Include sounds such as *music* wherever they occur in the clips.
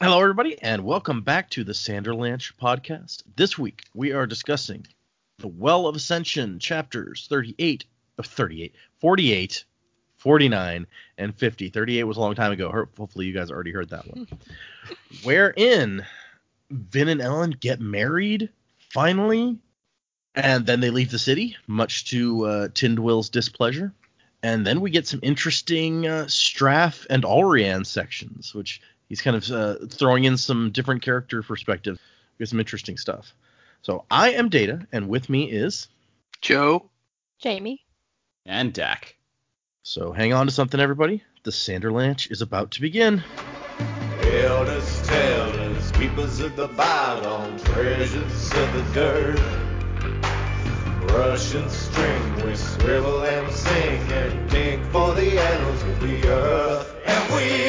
Hello, everybody, and welcome back to the Sanderlanche podcast. This week, we are discussing The Well of Ascension, chapters 38, uh, 38, 48, 49, and 50. 38 was a long time ago. Hopefully, you guys already heard that one. *laughs* Wherein Vin and Elend get married, finally, and then they leave the city, much to uh, Tindwyl's displeasure. And then we get some interesting uh, Straff and Allrianne sections, which he's kind of uh, throwing in some different character perspective. with some interesting stuff. So I am Data, and with me is. Joe. Jamie. And Dak. So hang on to something, everybody. The Sanderlanche is about to begin. Elders, tellers, keepers of the bottom, treasures of the dirt. Russian string, we swivel and sing and dig for the annals of the earth. And we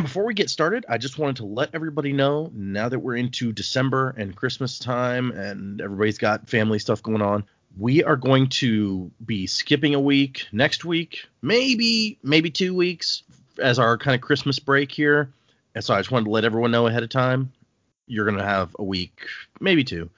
And before we get started, I just wanted to let everybody know now that we're into December and Christmas time and everybody's got family stuff going on, we are going to be skipping a week next week, maybe maybe two weeks as our kind of Christmas break here. And so I just wanted to let everyone know ahead of time. You're gonna have a week, maybe two,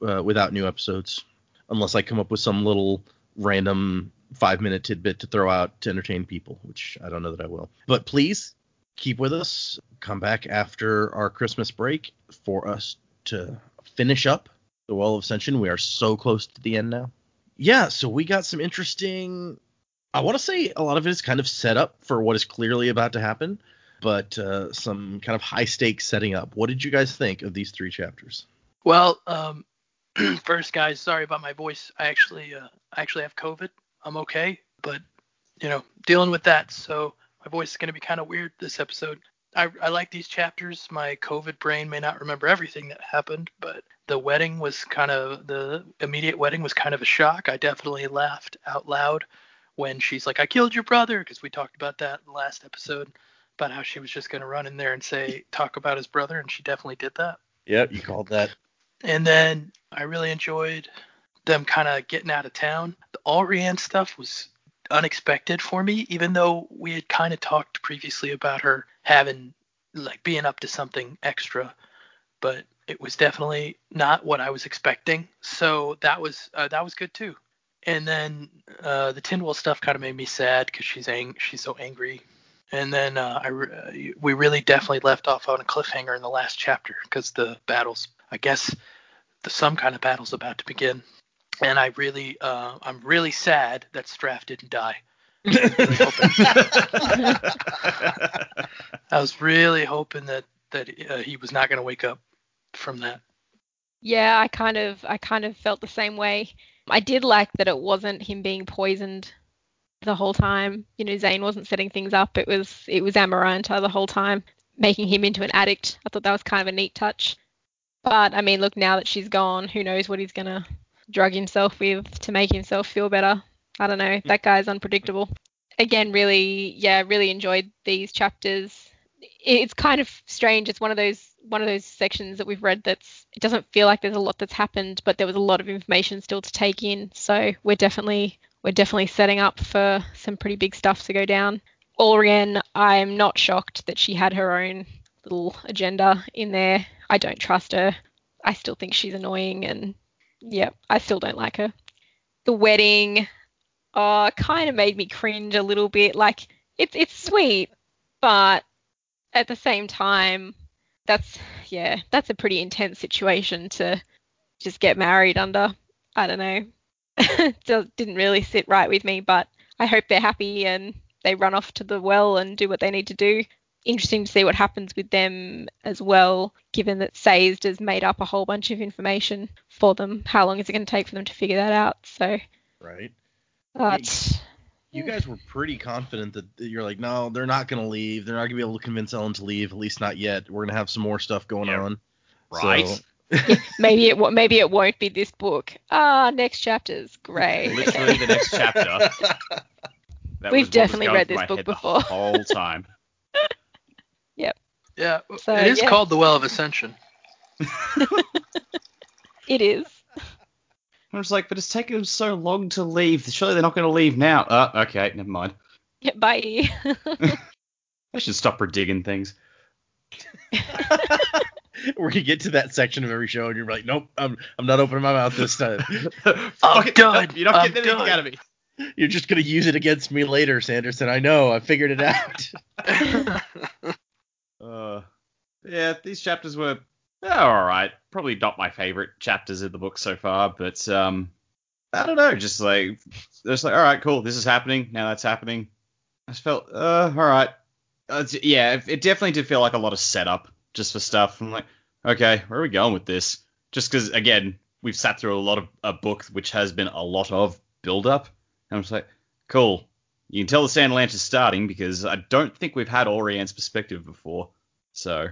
uh, without new episodes, unless I come up with some little random five minute tidbit to throw out to entertain people, which I don't know that I will. But please keep with us. Come back after our Christmas break for us to finish up the Well of Ascension. We are so close to the end now. Yeah, so we got some interesting. I want to say a lot of it is kind of set up for what is clearly about to happen, but uh, some kind of high stakes setting up. What did you guys think of these three chapters? Well, um, *clears throat* first, guys, sorry about my voice. I actually, uh, I actually have COVID. I'm okay, but you know, dealing with that. So my voice is going to be kind of weird this episode. I, I like these chapters. My COVID brain may not remember everything that happened, but the wedding was kind of the immediate wedding was kind of a shock. I definitely laughed out loud when she's like, "I killed your brother," because we talked about that in the last episode about how she was just going to run in there and say talk about his brother, and she definitely did that. Yep, you called that. And then I really enjoyed them kind of getting out of town. The Allrianne stuff was unexpected for me, even though we had kind of talked previously about her having like being up to something extra, but it was definitely not what I was expecting. So that was uh, that was good too. And then uh, the Tindwyl stuff kind of made me sad because she's ang- she's so angry. And then uh, I re- we really definitely left off on a cliffhanger in the last chapter because the battles, I guess, the some kind of battle's about to begin. And I really, uh, I'm really sad that Straff didn't die. *laughs* I was really hoping that that uh, he was not going to wake up from that. Yeah, I kind of I kind of felt the same way. I did like that it wasn't him being poisoned the whole time. You know, Zane wasn't setting things up. It was it was Amaranta the whole time, making him into an addict. I thought that was kind of a neat touch. But I mean, look, now that she's gone, who knows what he's gonna drug himself with to make himself feel better. I don't know. Hmm. That guy's unpredictable. Again, really, yeah, really enjoyed these chapters. It's kind of strange. It's one of those one of those sections that we've read that's it doesn't feel like there's a lot that's happened, but there was a lot of information still to take in. So we're definitely we're definitely setting up for some pretty big stuff to go down. Allrianne, I'm not shocked that she had her own little agenda in there. I don't trust her. I still think she's annoying and yeah, I still don't like her. The wedding uh kind of made me cringe a little bit. Like it's it's sweet, but at the same time that's yeah, that's a pretty intense situation to just get married under. I don't know. *laughs* Just didn't really sit right with me, but I hope they're happy and they run off to the well and do what they need to do. Interesting to see what happens with them as well, given that Sazed has made up a whole bunch of information for them. How long is it going to take for them to figure that out? So, Right. but You guys were pretty confident that that you're like, no, they're not going to leave. They're not going to be able to convince Elend to leave, at least not yet. We're going to have some more stuff going Yeah. on. Right. *laughs* So- maybe it wo- maybe it won't be this book. Ah, next chapter's great. Literally the next chapter. *laughs* That We've was what was definitely read this book head before. The whole time. *laughs* Yeah, So, it is yeah. called the Well of Ascension. *laughs* It is. I was like, but it's taken them so long to leave. Surely they're not going to leave now. Uh, okay, never mind. Yeah, bye. *laughs* I should stop predigging things. *laughs* Where you get to that section of every show and you're like, nope, I'm I'm not opening my mouth this time. Fuck it, done. You're not I'm getting anything done. out of me. You're just gonna use it against me later, Sanderson. I know. I figured it out. Uh, yeah, these chapters were all right. Probably not my favorite chapters in the book so far, but um, I don't know. Just like just like all right, cool. This is happening now. That's happening. I just felt uh, all right. Uh, yeah, it, it definitely did feel like a lot of setup just for stuff. I'm like, okay, where are we going with this? Just because again, we've sat through a lot of a book which has been a lot of build up. And I'm just like, cool. You can tell the Sanderlanche is starting because I don't think we've had Allrianne's perspective before. So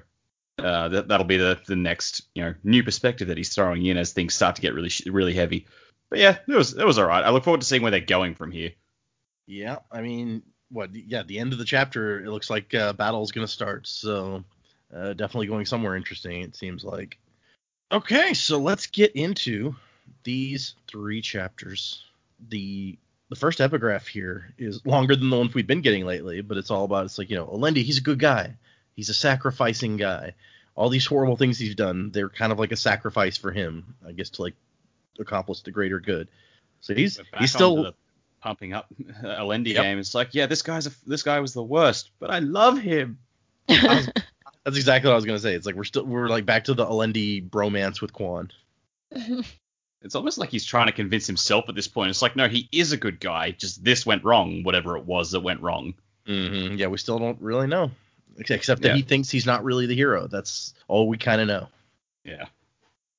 uh, that that'll be the the next you know new perspective that he's throwing in as things start to get really really heavy. But yeah, it was it was all right. I look forward to seeing where they're going from here. yeah, I mean, what? Yeah, the end of the chapter, it looks like uh, is gonna start. So uh, definitely going somewhere interesting. It seems like. Okay, so let's get into these three chapters. The the first epigraph here is longer than the ones we've been getting lately, but it's all about it's like you know, Alendi, he's a good guy. He's a sacrificing guy. All these horrible things he's done, they're kind of like a sacrifice for him, I guess, to like accomplish the greater good. So he's he's still pumping up *laughs* Alendi Yep. game. It's like yeah, this guy's a, this guy was the worst, but I love him. *laughs* That's exactly what I was gonna say. It's like we're still we're like back to the Alendi bromance with Kwaan. *laughs* It's almost like he's trying to convince himself at this point. It's like no, he is a good guy. Just this went wrong. Whatever it was that went wrong. Mm-hmm. Yeah, we still don't really know, except that Yeah. he thinks he's not really the hero. That's all we kind of know. Yeah.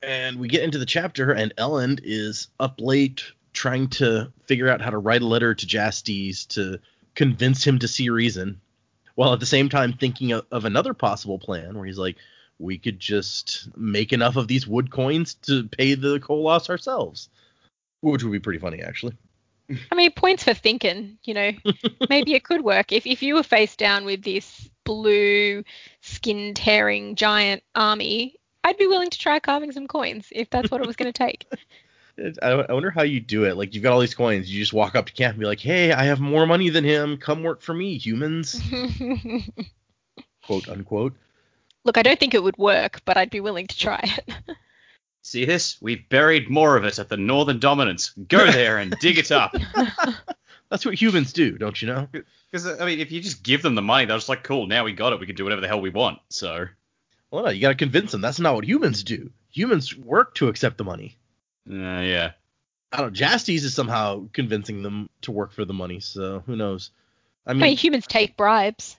And we get into the chapter, and Elend is up late trying to figure out how to write a letter to Jastes to convince him to see reason, while at the same time thinking of, of another possible plan where he's like, we could just make enough of these wood coins to pay the Koloss ourselves, which would be pretty funny, actually. I mean, points for thinking. You know, *laughs* maybe it could work if if you were face down with this blue, skin tearing giant army. I'd be willing to try carving some coins if that's what it was going *laughs* to take. I wonder how you do it. Like you've got all these coins, you just walk up to camp and be like, "Hey, I have more money than him. Come work for me, humans." *laughs* quote unquote. Look, I don't think it would work, but I'd be willing to try it. *laughs* See this? We've buried more of it at the Northern Dominance. Go there and dig it up. *laughs* That's what humans do, don't you know? Because I mean, if you just give them the money, they're just like, cool, now we got it. We can do whatever the hell we want. So Well, no, you got to convince them. That's not what humans do. Humans work to accept the money. uh, yeah. I don't. know. Jastes is somehow convincing them to work for the money. So who knows? I I mean, mean, humans take bribes.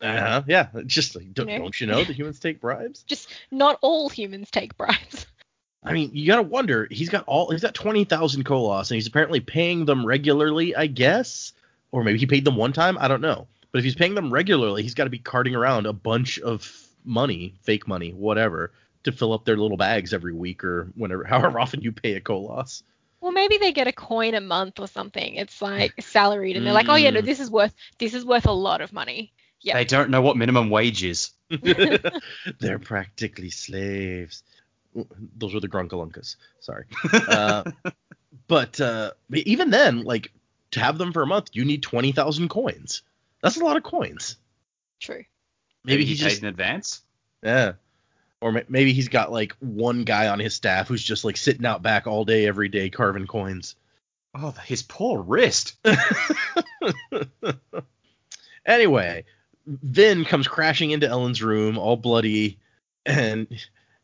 Uh-huh, yeah. Just like, don't, You know? don't you know that humans take bribes? Just not all humans take bribes. *laughs* I mean, you gotta wonder. He's got all. He's got twenty thousand Koloss, and he's apparently paying them regularly. I guess, or maybe he paid them one time. I don't know. But if he's paying them regularly, he's got to be carting around a bunch of money, fake money, whatever, to fill up their little bags every week or whenever, *laughs* however often you pay a Koloss. Well, maybe they get a coin a month or something. It's like salaried, and they're like, "Oh yeah, no, Mm. this is worth this is worth a lot of money." Yeah. They don't know what minimum wage is. *laughs* *laughs* They're practically slaves. Those were the Grunkalunkas. Sorry. Uh, *laughs* but uh, even then, like to have them for a month, you need twenty thousand coins. That's a lot of coins. True. Maybe, he he just in advance. yeah, or ma- maybe he's got like one guy on his staff who's just like sitting out back all day, every day, carving coins. Oh, his poor wrist. anyway, Vin comes crashing into Elend's room, all bloody, and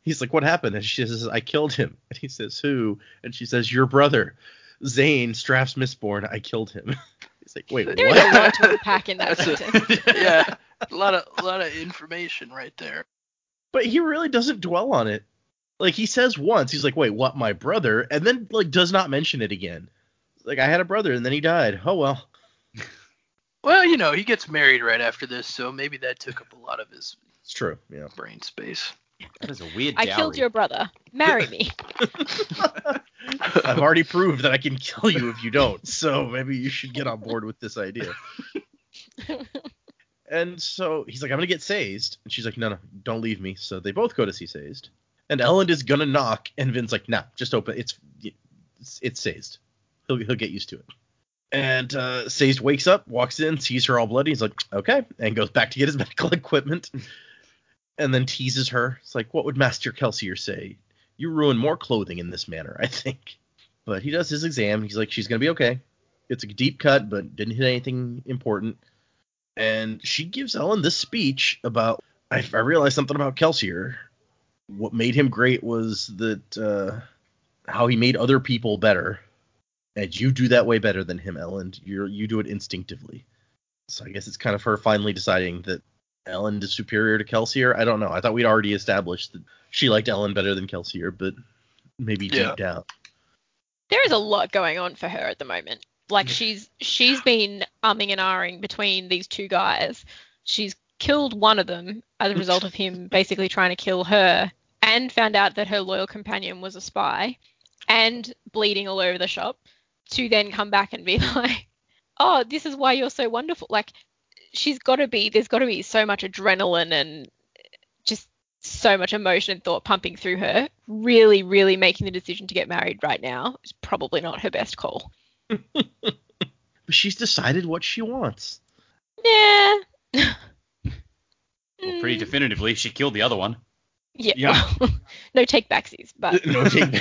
he's like, "What happened?" And she says, "I killed him." *laughs* And he says, "Who?" And she says, "Your brother, Zane Straff's Mistborn. I killed him." *laughs* he's like, "Wait, There is a what?" lot to unpack in that That's sentence. a, *laughs* yeah, a lot of a lot of information right there. but he really doesn't dwell on it. Like he says once, he's like, "Wait, what? My brother?" And then like does not mention it again. Like I had a brother and then he died. Oh well. Well, you know, he gets married right after this, so maybe that took up a lot of his It's true. Yeah. brain space. That is a weird I dowry. killed your brother. Marry me. *laughs* *laughs* I've already proved that I can kill you if you don't. So maybe you should get on board with this idea. *laughs* and so he's like, I'm gonna get Sazed. And she's like, No, no, don't leave me. So they both go to see Sazed. And Elend is gonna knock, and Vin's like, "Nah, just open. It's it's, it's Sazed. He'll he'll get used to it." And uh, Sazed wakes up, walks in, sees her all bloody. He's like, "Okay," and goes back to get his *laughs* medical equipment. and then teases her. It's like, "What would Master Kelsier say? You ruin more clothing in this manner, I think." But he does his exam. He's like, "She's gonna be okay." It's a deep cut, but didn't hit anything important. And she gives Elend this speech about I, I realized something about Kelsier. What made him great was that uh, how he made other people better, and you do that way better than him, Elend. You you do it instinctively. So I guess it's kind of her finally deciding that Elend is superior to Kelsier. I don't know. I thought we'd already established that she liked Elend better than Kelsier, but maybe Yeah. deep down. There is a lot going on for her at the moment. Like she's she's been umming and ahhing between these two guys. She's killed one of them as a result of him *laughs* basically trying to kill her, and found out that her loyal companion was a spy, and bleeding all over the shop. To then come back and be *laughs* like, "Oh, this is why you're so wonderful." Like she's got to be. There's got to be so much adrenaline and just so much emotion and thought pumping through her. Really, really making the decision to get married right now is probably not her best call. *laughs* But she's decided what she wants. Yeah. *laughs* Well, pretty Mm, definitively, she killed the other one. Yeah. Yeah. *laughs* no take backsies, but *laughs* no take. *laughs*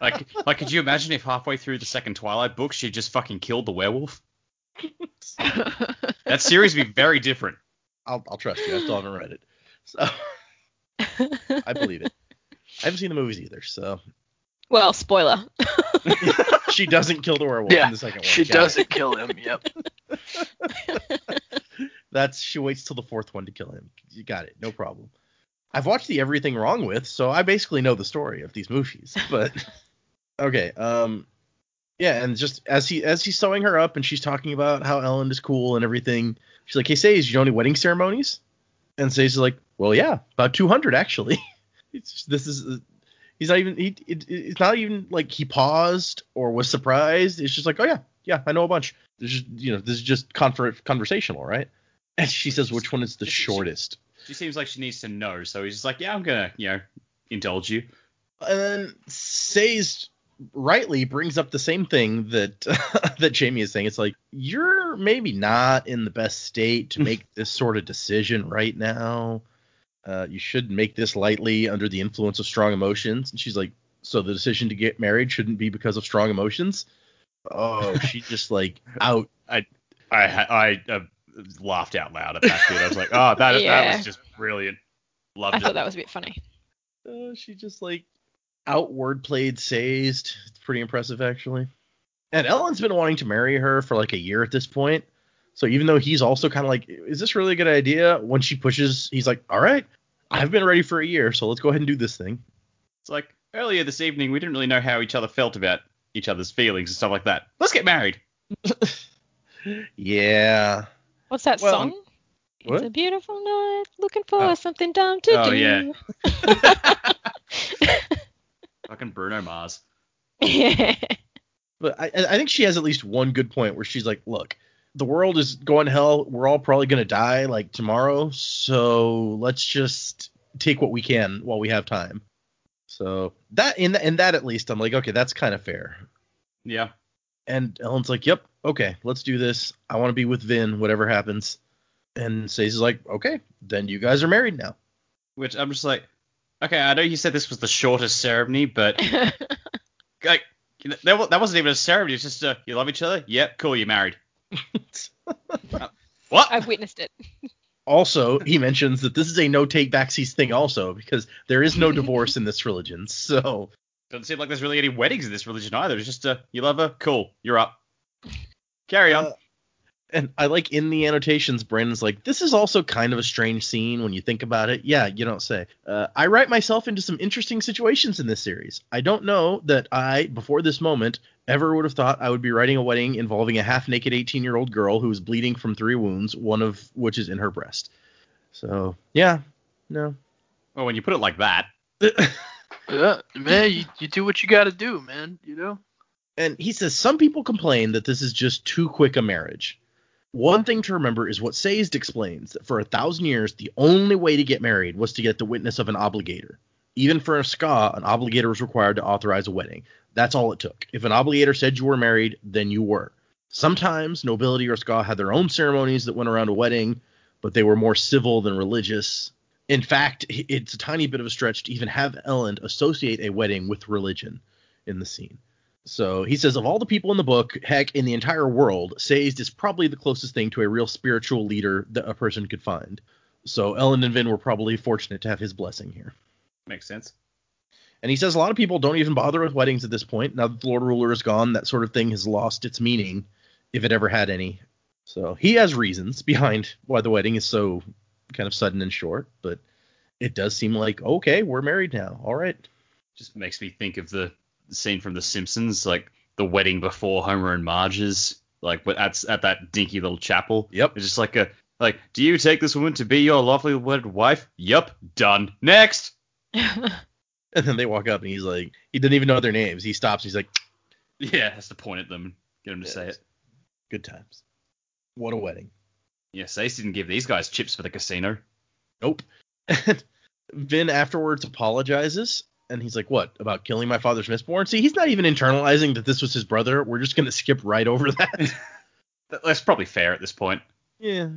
Like, like, could you imagine if halfway through the second Twilight book she just fucking killed the werewolf? That series would be very different. I'll, I'll trust you. I still haven't read it, so I believe it. I haven't seen the movies either, so well, spoiler. she doesn't kill the werewolf Yeah, in the second one. She Got it. doesn't kill him. Yep. That's she waits till the fourth one to kill him. You got it, no problem. I've watched the Everything Wrong with, so I basically know the story of these movies. *laughs* But okay, um, yeah, and just as he as he's sewing her up and she's talking about how Elend is cool and everything, she's like, "Hey, Sazed, you know any wedding ceremonies?" And Sazed is like, "Well, yeah, about 200 actually." *laughs* just, this is he's not even he it, it's not even like he paused or was surprised. It's just like, "Oh yeah, yeah, I know a bunch." This is you know this is just conver- conversational, right? And she says, "Which one is the shortest?" She seems like she needs to know, so he's just like, yeah, I'm gonna, you know, indulge you. And then Sazed rightly brings up the same thing that *laughs* that Jamie is saying. It's like you're maybe not in the best state to *laughs* make this sort of decision right now. Uh, you should make this lightly under the influence of strong emotions. And she's like, so the decision to get married shouldn't be because of strong emotions. Oh, *laughs* she just like out. I I uh, laughed out loud at that bit. I was like, oh, that that was just brilliant. Loved it. I it. thought that was a bit funny. Uh, she just like outward played Sazed. It's pretty impressive actually. And Elend's been wanting to marry her for like a year at this point. So even though he's also kind of like, is this really a good idea? When she pushes, he's like, all right, I've been ready for a year, so let's go ahead and do this thing. It's like earlier this evening, we didn't really know how each other felt about each other's feelings and stuff like that. Let's get married. *laughs* Yeah. What's that Well, song? what? It's a beautiful night, looking for Oh. something dumb to Oh, do. yeah. *laughs* Fucking Bruno Mars. Yeah. But I, I think she has at least one good point where she's like, look, the world is going to hell. We're all probably going to die like tomorrow. So let's just take what we can while we have time. So that in, in that at least, I'm like, okay, that's kind of fair. Yeah. And Elend's like, yep, okay, let's do this. I want to be with Vin, whatever happens. And Sazed is like, okay, then you guys are married now. Which I'm just like, okay, I know you said this was the shortest ceremony, but *laughs* like, that, that wasn't even a ceremony. It's just, uh, you love each other? Yep, cool, you're married. *laughs* Uh, what? I've witnessed it. Also, he mentions that this is a no take backsies thing also because there is no divorce in this religion. So Doesn't seem like there's really any weddings in this religion either. It's just, uh, you love her? Cool, you're up. Carry on. Uh, and I like in the annotations, Brandon's like, this is also kind of a strange scene when you think about it. Yeah, you don't say. Uh, I write myself into some interesting situations in this series. I don't know that I, before this moment, ever would have thought I would be writing a wedding involving a half naked 18 year old girl who is bleeding from three wounds, one of which is in her breast. So, yeah, no. well, when you put it like that, *laughs* Yeah, man, you, *laughs* you do what you got to do, man. You know. And he says some people complain that this is just too quick a marriage. One thing to remember is what Sazed explains that for a thousand years, the only way to get married was to get the witness of an obligator. Even for a ska, an obligator was required to authorize a wedding. That's all it took. If an obligator said you were married, then you were. Sometimes nobility or ska had their own ceremonies that went around a wedding, but they were more civil than religious. In fact, it's a tiny bit of a stretch to even have Elend associate a wedding with religion in the scene. So he says, of all the people in the book, heck, in the entire world, Sazed is probably the closest thing to a real spiritual leader that a person could find. So Elend and Vin were probably fortunate to have his blessing here. Makes sense. And he says a lot of people don't even bother with weddings at this point. Now that the Lord Ruler is gone, that sort of thing has lost its meaning, if it ever had any. So he has reasons behind why the wedding is so kind of sudden and short, but it does seem like, okay, we're married now. All right. Just makes me think of the scene from The Simpsons, like the wedding before Homer and Marge's, like at at that dinky little chapel. Yep. It's just like a like, do you take this woman to be your lawfully wedded wife? Yep. done. Next. *laughs* And then they walk up and he's like, he didn't even know their names. He stops. He's like, Yeah, has to point at them and get them to say it. good times. What a wedding. Yeah, Sazed didn't give these guys chips for the casino. Nope. *laughs* Vin afterwards apologizes. And he's like, what? About killing my father's Mistborn? See, he's not even internalizing that this was his brother. We're just going to skip right over that. *laughs* That- That's probably fair at this point. yeah.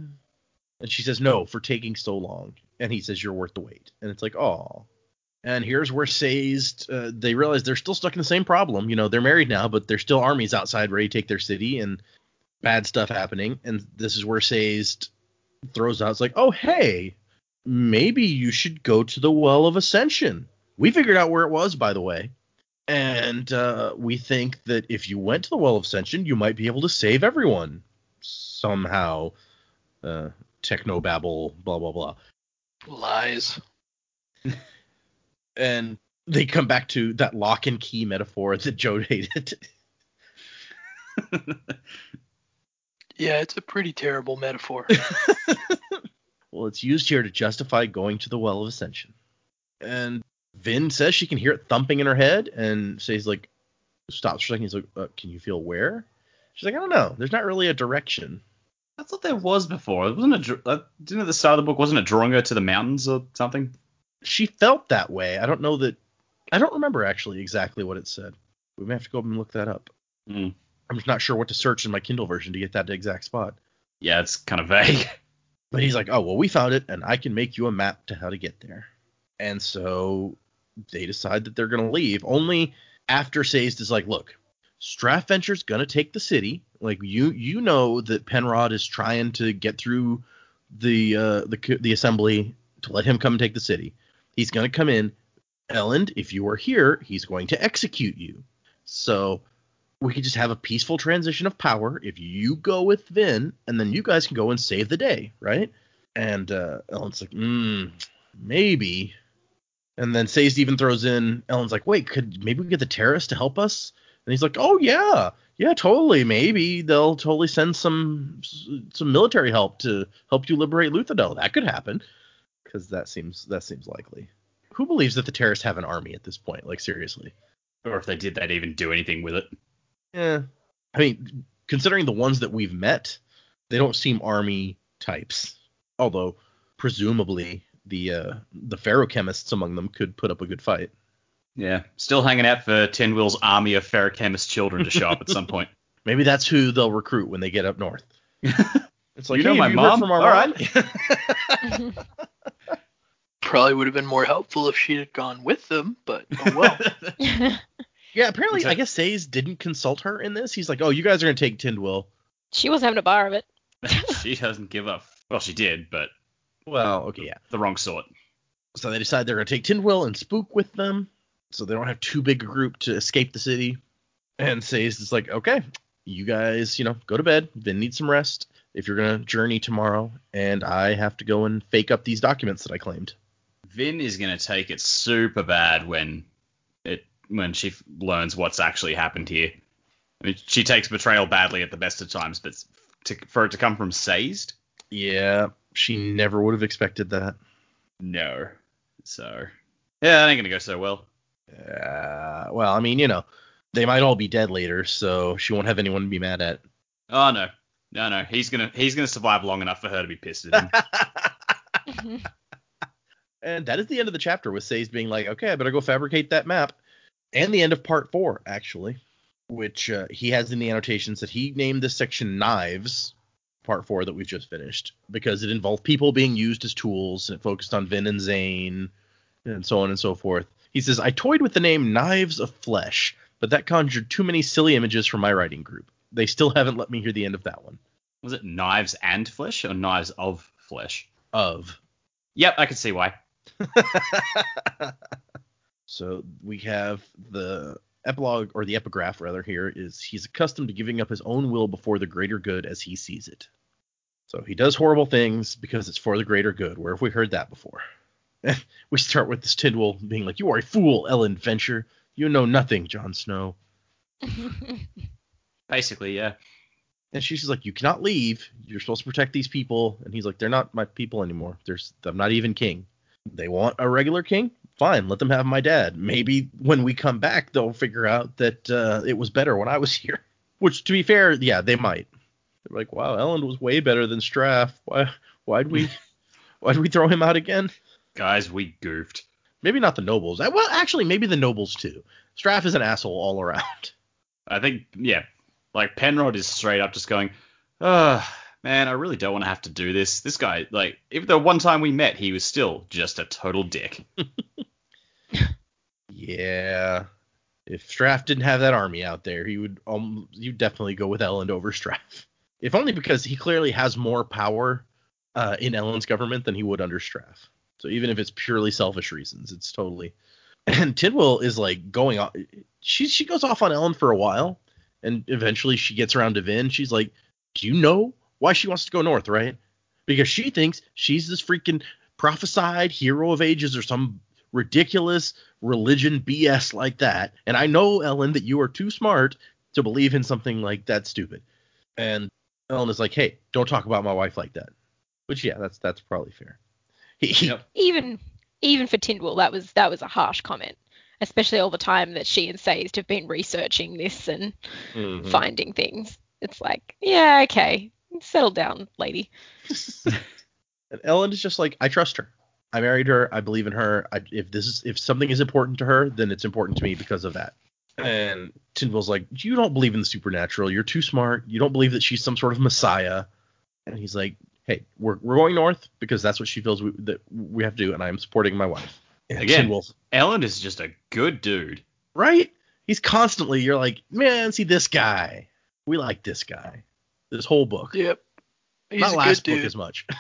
And she says, no, for taking so long. And he says, you're worth the wait. And it's like, oh. And here's where Sazed, uh, they realize they're still stuck in the same problem. You know, they're married now, but there's still armies outside ready to take their city and bad stuff happening. And this is where Sazed throws out, it's like, oh, hey, maybe you should go to the Well of Ascension. We figured out where it was, by the way. And uh, we think that if you went to the Well of Ascension, you might be able to save everyone somehow. Uh, technobabble, blah, blah, blah. Lies. *laughs* and they come back to that lock and key metaphor that Joe *laughs* hated. *laughs* Yeah, it's a pretty terrible metaphor. *laughs* well, it's used here to justify going to the Well of Ascension. And Vin says she can hear it thumping in her head, and says like, stops for a second. He's like, uh, "Can you feel where?" She's like, "I don't know. There's not really a direction." I thought there was before. It wasn't a dr- uh, didn't at the start of the book wasn't it drawing her to the mountains or something? She felt that way. I don't know that. I don't remember actually exactly what it said. We may have to go up and look that up. Hmm. I'm just not sure what to search in my Kindle version to get that exact spot. Yeah, it's kind of vague. *laughs* But he's like, oh, well, we found it, and I can make you a map to how to get there. And so they decide that they're going to leave. Only after Sazed is like, look, Straff Venture's going to take the city. Like you, you know that Penrod is trying to get through the uh, the the assembly to let him come and take the city. He's going to come in. Elend, if you are here, he's going to execute you. So we could just have a peaceful transition of power if you go with Vin, and then you guys can go and save the day, right? And uh, Elend's like, mm, maybe. And then Sazed even throws in, Elend's like, wait, could maybe we get the terrorists to help us? And he's like, oh yeah, yeah, totally. Maybe they'll totally send some some military help to help you liberate Luthadel. That could happen, because that seems that seems likely. Who believes that the terrorists have an army at this point? Like seriously. or if they did, they'd even do anything with it. Yeah. I mean, considering the ones that we've met, they don't seem army types. Although, presumably, the uh, the feruchemists among them could put up a good fight. Yeah, still hanging out for Tindwyl's army of feruchemist children to show up at some point. *laughs* Maybe that's who they'll recruit when they get up north. *laughs* It's like, You know hey, my you mom? From our All mom? *laughs* Probably would have been more helpful if she'd had gone with them, but oh well. Yeah, apparently, What's that? I guess Sazed didn't consult her in this. He's like, oh, you guys are gonna take Tindwyl. she wasn't having a bar of it. *laughs* she doesn't give up. Well, she did, but Well, okay, yeah. the wrong sort. So they decide they're gonna take Tindwyl and Spook with them, so they don't have too big a group to escape the city. And Sazed is like, okay, you guys, you know, go to bed. Vin needs some rest if you're gonna journey tomorrow, and I have to go and fake up these documents that I claimed. Vin is gonna take it super bad when it when she f- learns what's actually happened here. I mean, she takes betrayal badly at the best of times, but to, for it to come from Sazed, Yeah, she never would have expected that. no. So yeah, that ain't gonna go so well. Uh, well, I mean, you know, they might all be dead later, so she won't have anyone to be mad at. Oh no, no, no. He's gonna he's gonna survive long enough for her to be pissed at him. *laughs* *laughs* And that is the end of the chapter with Sazed being like, okay, I better go fabricate that map. And the end of part four, actually, which uh, he has in the annotations that he named this section Knives, part four that we've just finished, because it involved people being used as tools and it focused on Vin and Zane and so on and so forth. He says, I toyed with the name Knives of Flesh, but that conjured too many silly images from my writing group. They still haven't let me hear the end of that one. Was it knives and flesh or knives of flesh? Of. Yep, I can see why. *laughs* so we have the epilogue or the epigraph rather here is he's accustomed to giving up his own will before the greater good as he sees it. So he does horrible things because it's for the greater good. Where have we heard that before? *laughs* we start with this Tindwyl being like, "You are a fool, Elend Venture. You know nothing, Jon Snow." *laughs* Basically, yeah. And she's just like, "You cannot leave. You're supposed to protect these people." And he's like, "They're not my people anymore. There's, I'm not even king. They want a regular king. Fine, let them have my dad. Maybe when we come back, they'll figure out that uh, it was better when I was *laughs* here." Which, to be fair, yeah, they might. They're like, "Wow, Elend was way better than Straff. Why, why'd we, *laughs* why'd we throw him out again?" Guys, we goofed. Maybe not the nobles. Uh, Well, actually, maybe the nobles too. Straff is an asshole all around. *laughs* I think, yeah, like Penrod is straight up just going, oh, man, I really don't want to have to do this. This guy, like, even the one time we met, he was still just a total dick. Yeah. If Straff didn't have that army out there, he would um you'd definitely go with Elend over Straff. *laughs* If only because he clearly has more power uh, in Elend's government than he would under Straff. So even if it's purely selfish reasons, it's totally. *clears throat* And Tindwyl is like going off. She she goes off on Elend for a while, and eventually she gets around to Vin. She's like, "Do you know why she wants to go north, right? Because she thinks she's this freaking prophesied hero of ages or some ridiculous religion BS like that. And I know, Elend, that you are too smart to believe in something like that stupid. And Elend is like, hey, don't talk about my wife like that. Which yeah, that's that's probably fair. *laughs* He, he- Yep. even even for Tindwyl, that was that was a harsh comment, especially all the time that she and Sazed have been researching this and Mhm. finding things. It's like, yeah, okay, settle down, lady. *laughs* And Elend is just like, I trust her. I married her. I believe in her. I, if this is if something is important to her, then it's important to me because of that. And Tindwyl's like, you don't believe in the supernatural. You're too smart. You don't believe that she's some sort of messiah. And he's like, hey, we're we're going north because that's what she feels we, that we have to do, and I am supporting my wife. And Again. Tindwyl, Elend is just a good dude. right? He's constantly, you're like, man, see this guy. We like this guy. This whole book. Yep. He's Not a last good book as much. *laughs*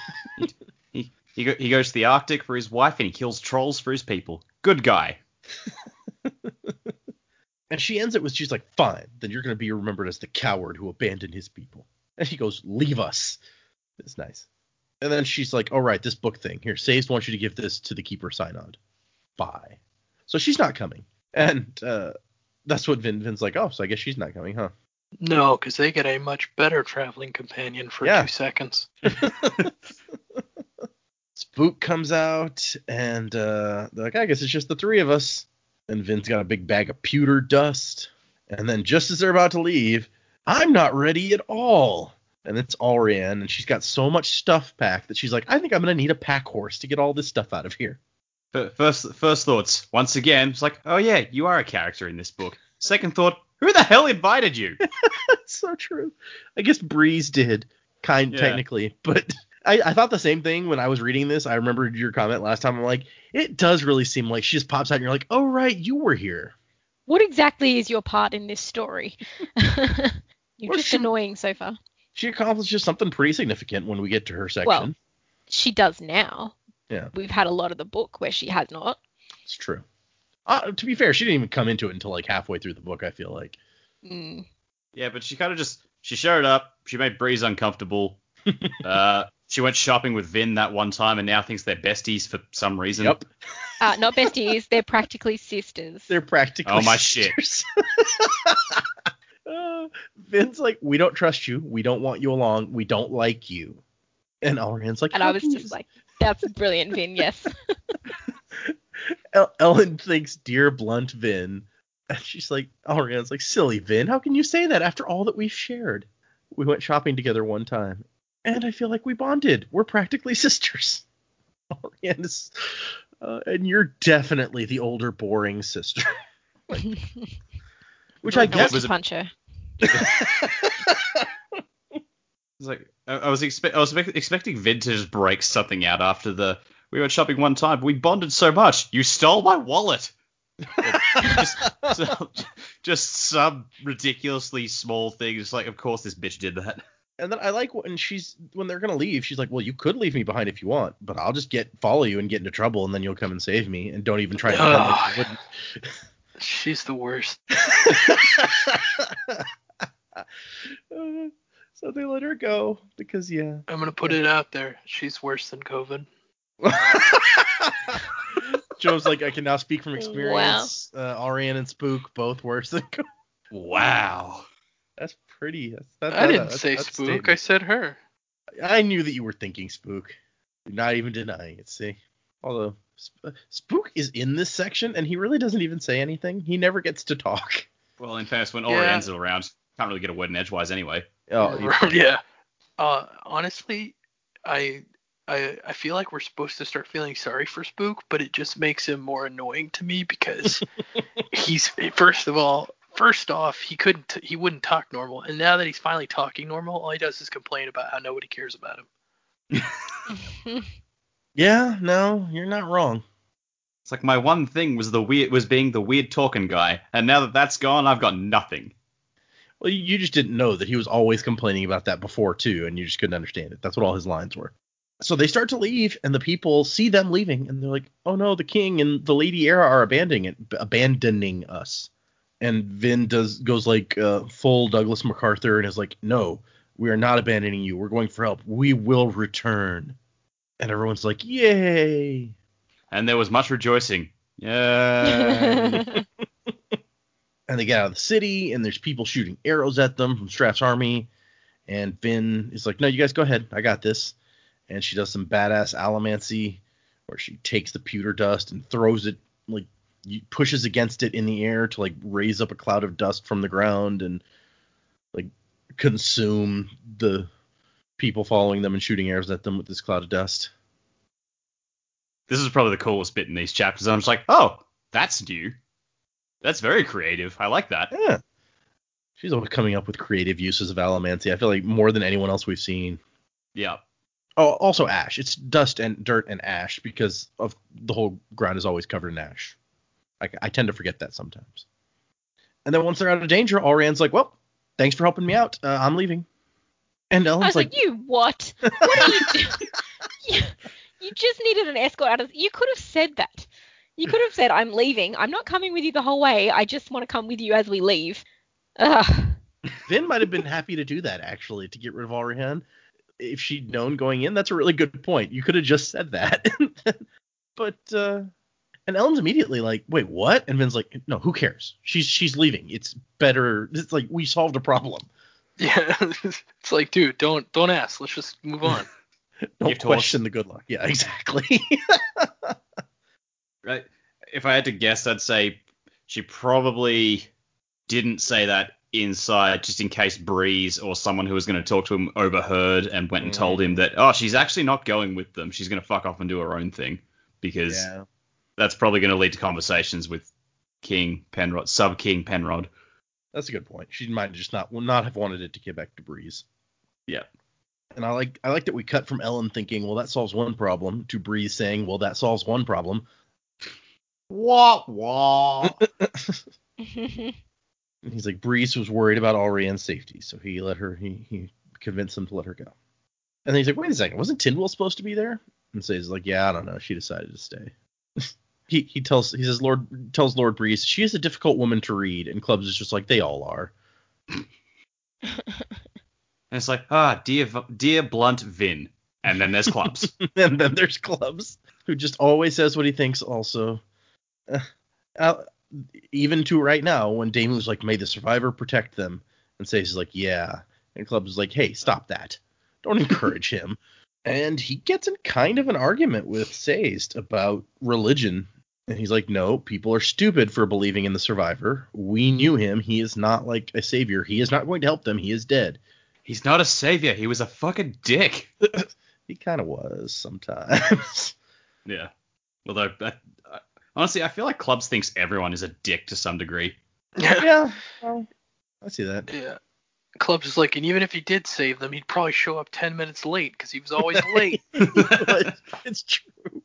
He, he, go, he goes to the Arctic for his wife and he kills trolls for his people. Good guy. *laughs* And she ends it with she's like, fine, then you're going to be remembered as the coward who abandoned his people. And he goes, leave us. It's nice. And then she's like, all right, this book thing. Here, Sazed wants you to give this to the Keeper Synod. Bye. So she's not coming. And uh, that's what Vin, Vin's like, oh, so I guess she's not coming, huh? No, because they get a much better traveling companion for Yeah. two seconds. *laughs* *laughs* Spook comes out, and uh, they're like, I guess it's just the three of us. And Vin's got a big bag of pewter dust. And then just as they're about to leave, I'm not ready at all. And it's Allrianne, and she's got so much stuff packed that she's like, I think I'm gonna need a pack horse to get all this stuff out of here. First, first thoughts. Once again, it's like, oh yeah, you are a character in this book. Second thought, who the hell invited you? *laughs* So true. I guess Breeze did, kind Yeah. technically, but I, I thought the same thing when I was reading this. I remembered your comment last time. I'm like, it does really seem like she just pops out, and you're like, oh right, you were here. What exactly is your part in this story? *laughs* You're Well, just she- annoying so far. She accomplishes something pretty significant when we get to her section. Well, She does now. Yeah. We've had a lot of the book where she has not. It's true. Uh, to be fair, she didn't even come into it until like halfway through the book. I feel like. Mm. Yeah, but she kind of just she showed up. She made Breeze uncomfortable. *laughs* uh, she went shopping with Vin that one time, and now thinks they're besties for some reason. Yep. Uh, not besties, they're practically sisters. They're practically. Oh, my shit. sisters. *laughs* uh, Vin's like, we don't trust you. We don't want you along. We don't like you. And Elrond's like, and I was just like, that's brilliant, Vin, yes. *laughs* El- Elend thinks, dear blunt Vin. And she's like, Elrond's like, silly Vin. How can you say that after all that we've shared? We went shopping together one time. And I feel like we bonded. We're practically *laughs* sisters. Elrond. Uh, and you're definitely the older, boring sister. *laughs* *laughs* Which I I guess want to punch her. It's like I, I was expe- I was expecting Vin to just break something out after the we went shopping one time, we bonded so much. You stole my wallet. just, so- just some ridiculously small thing. Just like, of course, this bitch did that. And then I like when she's when they're gonna leave, she's like, "Well, you could leave me behind if you want, but I'll just get follow you and get into trouble, and then you'll come and save me, and don't even try to pretend like you wouldn't." *sighs* She's the worst. *laughs* *laughs* So they let her go because yeah. I'm gonna put it out there. She's worse than COVID. *laughs* Joe's like, I can now speak from experience. Uh, Allrianne and Spook both worse than. Co- Wow. That's pretty. That's, that, I that- didn't that's- say that's spook. I said her. I knew that you were thinking Spook. You're not even denying it. See, although Sp- uh, Spook is in this section and he really doesn't even say anything. He never gets to talk. Well, in fairness, when Yeah. Allrianne's around, can't really get a word in edgewise anyway. Oh, *laughs* you- yeah. Uh, honestly, I, I I feel like we're supposed to start feeling sorry for Spook, but it just makes him more annoying to me because *laughs* he's first of all, first off, he couldn't he wouldn't talk normal, and now that he's finally talking normal, all he does is complain about how nobody cares about him. *laughs* yeah, no, you're not wrong. It's like my one thing was the weird was being the weird talking guy, and now that that's gone, I've got nothing. Well, you- you just didn't know that he was always complaining about that before too, and you just couldn't understand it. That's what all his lines were. So they start to leave, and the people see them leaving, and they're like, "Oh no, the king and the Lady Era are abandoning it, abandoning us." And Vin does goes like uh, full Douglas MacArthur and is like, "No, we are not abandoning you. We're going for help. We will return." And everyone's like, "Yay!" And there was much rejoicing. Yay. *laughs* and they get out of the city and there's people shooting arrows at them from Straff's army and Vin is like no you guys go ahead I got this and she does some badass allomancy where she takes the pewter dust and throws it like y- pushes against it in the air to like raise up a cloud of dust from the ground and like consume the people following them and shooting arrows at them with this cloud of dust this is probably the coolest bit in these chapters. I'm just like, oh, that's new. That's very creative. I like that. yeah she's always coming up with creative uses of allomancy I feel like more than anyone else we've seen Yeah. Oh, also ash. It's dust and dirt and ash because of the whole ground is always covered in ash. I, I tend to forget that sometimes. And then once they're out of danger, Allrianne's like, "Well, thanks for helping me out. Uh, I'm leaving." And I was like, you what? *laughs* What are you doing? *laughs* you, you just needed an escort out of. You could have said that. You could have said, "I'm leaving. I'm not coming with you the whole way. I just want to come with you as we leave." Ugh. Vin might have been happy to do that actually to get rid of Allrianne if she'd known going in. That's a really good point. You could have just said that. *laughs* but uh and Elend's immediately like, "Wait, what?" And Vin's like, "No, who cares? She's she's leaving. It's better. It's like we solved a problem. *laughs* Yeah, it's like, dude, don't don't ask. Let's just move on. *laughs* Don't Gift horse. question the good luck." Yeah, exactly. *laughs* Right. If I had to guess, I'd say she probably didn't say that inside just in case Breeze or someone who was going to talk to him overheard and went and told mm. him that, oh, she's actually not going with them. She's going to fuck off and do her own thing because yeah. That's probably going to lead to conversations with King Penrod, sub King Penrod. That's a good point. She might just not not have wanted it to get back to Breeze. Yeah. And I like I like that we cut from Elend thinking, well, that solves one problem, to Breeze saying, well, that solves one problem. Wah wah. *laughs* And he's like, Breeze was worried about Allrianne's safety, so he let her he he convinced him to let her go. And then he's like, wait a second, wasn't Tindwyl supposed to be there? And so he's like, yeah, I don't know. She decided to stay. *laughs* he he tells he says Lord tells Lord Breeze she is a difficult woman to read, and Clubs is just like they all are. *laughs* And it's like, ah, dear, dear blunt Vin. And then there's clubs. *laughs* and then there's Clubs, who just always says what he thinks. Also, Uh, uh, even to right now, when Demoux's like, "May the survivor protect them," and says he's like, "Yeah," and Clubs is like, "Hey, stop that! Don't encourage him." And he gets in kind of an argument with Sazed about religion. And he's like, no, people are stupid for believing in the survivor. We knew him. He is not like a savior. He is not going to help them. He is dead. He's not a savior. He was a fucking dick. *laughs* He kind of was sometimes. *laughs* Yeah. Although, I, I, honestly, I feel like Clubs thinks everyone is a dick to some degree. yeah, well, I see that. Yeah. Clubs is like, and even if he did save them, he'd probably show up 10 minutes late because he was always late. *laughs* it's true.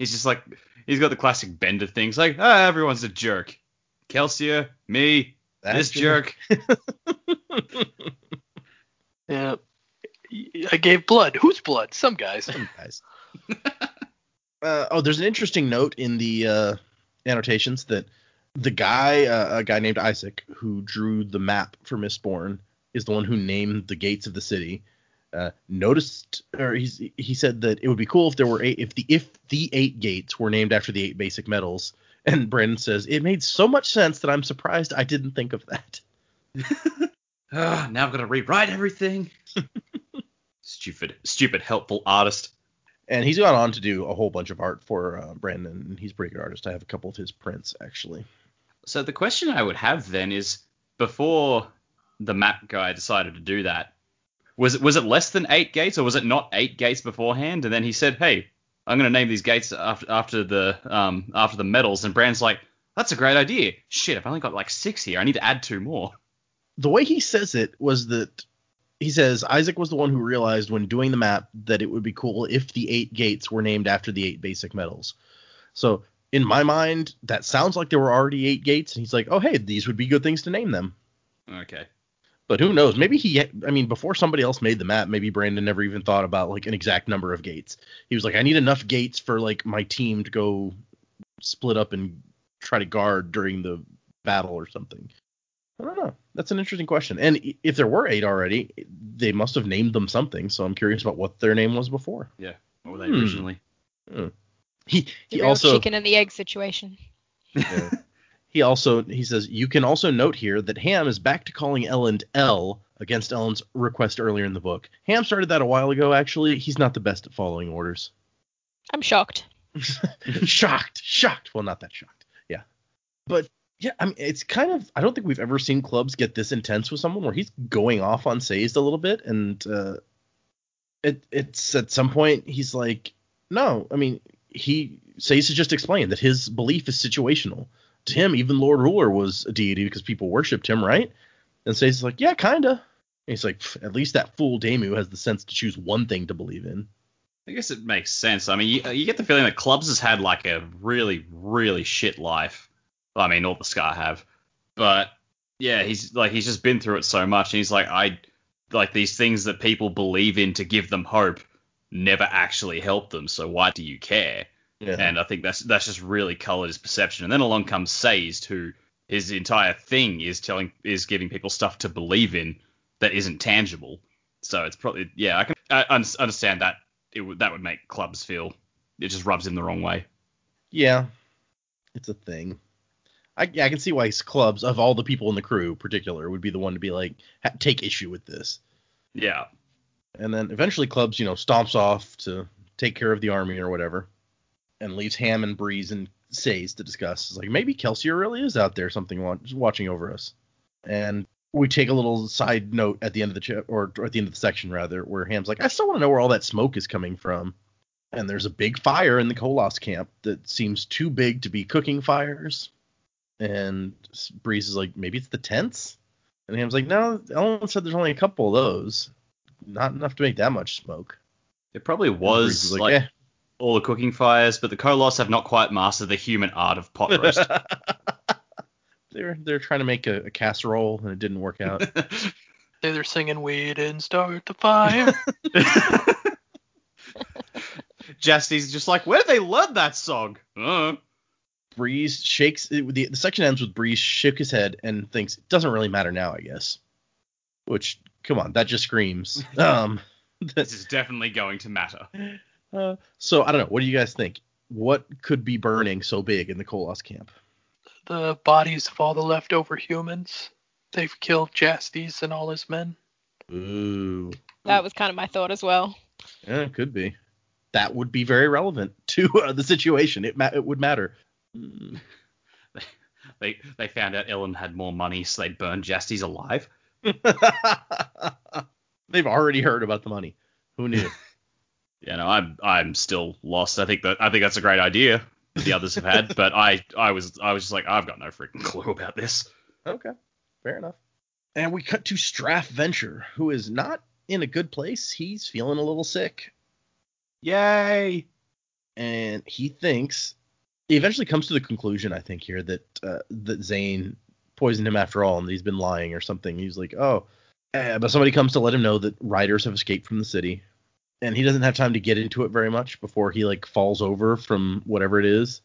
He's just like, he's got the classic Bender things, like, ah, everyone's a jerk. Kelsier, me, That's this jerk. *laughs* yeah. I gave blood. Whose blood? Some guys. Some guys. *laughs* uh, oh, there's an interesting note in the uh, annotations that the guy, uh, a guy named Isaac, who drew the map for Mistborn, is the one who named the gates of the city. Uh, noticed, or he's, he said that it would be cool if there were eight, if the if the eight gates were named after the eight basic metals. And Brandon says it made so much sense that I'm surprised I didn't think of that. *laughs* Ah, now I've got to rewrite everything. *laughs* stupid, stupid, helpful artist. And he's gone on to do a whole bunch of art for uh, Brandon, and he's a pretty good artist. I have a couple of his prints actually. So the question I would have then is, before the map guy decided to do that, was it was it less than eight gates, or was it not eight gates beforehand? And then he said, "Hey, I'm going to name these gates after after the um after the metals." And Brand's like, "That's a great idea. Shit, I've only got like six here. I need to add two more." The way he says it was that he says Isaac was the one who realized when doing the map that it would be cool if the eight gates were named after the eight basic metals. So in my mind, that sounds like there were already eight gates, and he's like, "Oh, hey, these would be good things to name them." Okay. But who knows? Maybe he, I mean, before somebody else made the map, maybe Brandon never even thought about like an exact number of gates. He was like, I need enough gates for like my team to go split up and try to guard during the battle or something. I don't know. That's an interesting question. And if there were eight already, they must have named them something. So I'm curious about what their name was before. Yeah. What were they Hmm. originally? Hmm. He The he also chicken and the egg situation. *laughs* Yeah. He also he says you can also note here that Ham is back to calling Elend El against Elend's request earlier in the book. Ham started that a while ago actually. He's not the best at following orders. I'm shocked. *laughs* shocked, shocked. Well, not that shocked. Yeah. But yeah, I mean it's kind of I don't think we've ever seen clubs get this intense with someone where he's going off on Sazed a little bit and uh it it's at some point he's like no, I mean he Sazed has just explained that his belief is situational. To him, even Lord Ruler was a deity because people worshipped him, right? And is like, yeah, kinda. And he's like, at least that fool Demoux has the sense to choose one thing to believe in. I guess it makes sense. I mean, you, you get the feeling that Clubs has had like a really, really shit life. I mean, all the skaa have, but yeah, he's like he's just been through it so much, and he's like, I like these things that people believe in to give them hope never actually help them. So why do you care? Yeah. And I think that's that's just really colored his perception. And then along comes Sazed, who his entire thing is telling is giving people stuff to believe in that isn't tangible. So it's probably yeah, I can I understand that it would that would make clubs feel it just rubs him the wrong way. Yeah, it's a thing. I, yeah, I can see why clubs of all the people in the crew, in particular, would be the one to be like ha- take issue with this. Yeah. And then eventually, clubs, you know, stomps off to take care of the army or whatever, and leaves Ham and Breeze and Sazed to discuss. It's like maybe Kelsier really is out there, something wa- watching over us. And we take a little side note at the end of the cha- or at the end of the section rather, where Ham's like, I still want to know where all that smoke is coming from. And there's a big fire in the Koloss camp that seems too big to be cooking fires. And Breeze is like, maybe it's the tents. And Ham's like, no, Elend said there's only a couple of those not enough to make that much smoke. It probably was is like, "Eh." All the cooking fires, but the Koloss have not quite mastered the human art of pot roast. *laughs* they're they're trying to make a, a casserole and it didn't work out. *laughs* They're singing "We didn't start the fire." *laughs* Jastes's just like, where did they learn that song? Uh. Breeze shakes the the section ends with Breeze shook his head and thinks it doesn't really matter now, I guess. Which come on, that just screams. Um, This is definitely going to matter. Uh, so I don't know. What do you guys think? What could be burning so big in the Koloss camp? the bodies of all the leftover humans. They've killed Jastes and all his men. Ooh, That was kind of my thought as well. yeah, it could be. That would be very relevant *laughs* to uh, the situation. It ma- it would matter. Mm. *laughs* They they found out Elend had more money, so they burned Jastes alive. *laughs* They've already heard about the money. Who knew? Yeah, no, I'm I'm still lost. I think that I think that's a great idea. the others have had, *laughs* but I I was I was just like I've got no freaking clue about this. Okay, fair enough. And we cut to Straff Venture, who is not in a good place. He's feeling a little sick, Yay! and he thinks he eventually comes to the conclusion, I think here that uh, that Zane poisoned him after all, and he's been lying or something. He's like, oh, eh, but somebody comes to let him know that riders have escaped from the city, and he doesn't have time to get into it very much before he like falls over from whatever it is.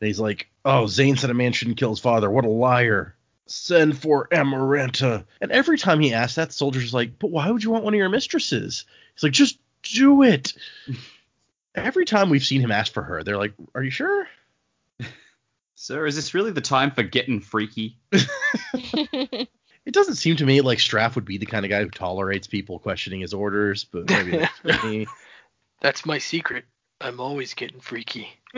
And he's like, oh, Zane said a man shouldn't kill his father. What a liar. Send for Amaranta. And every time he asks that, the soldier's like, but why would you want one of your mistresses? He's like, just do it. *laughs* every time we've seen him ask for her, they're like, are you sure? *laughs* Sir, is this really the time for getting freaky? *laughs* It doesn't seem to me like Straff would be the kind of guy who tolerates people questioning his orders, but maybe that's *laughs* me. That's my secret. I'm always getting freaky. *laughs*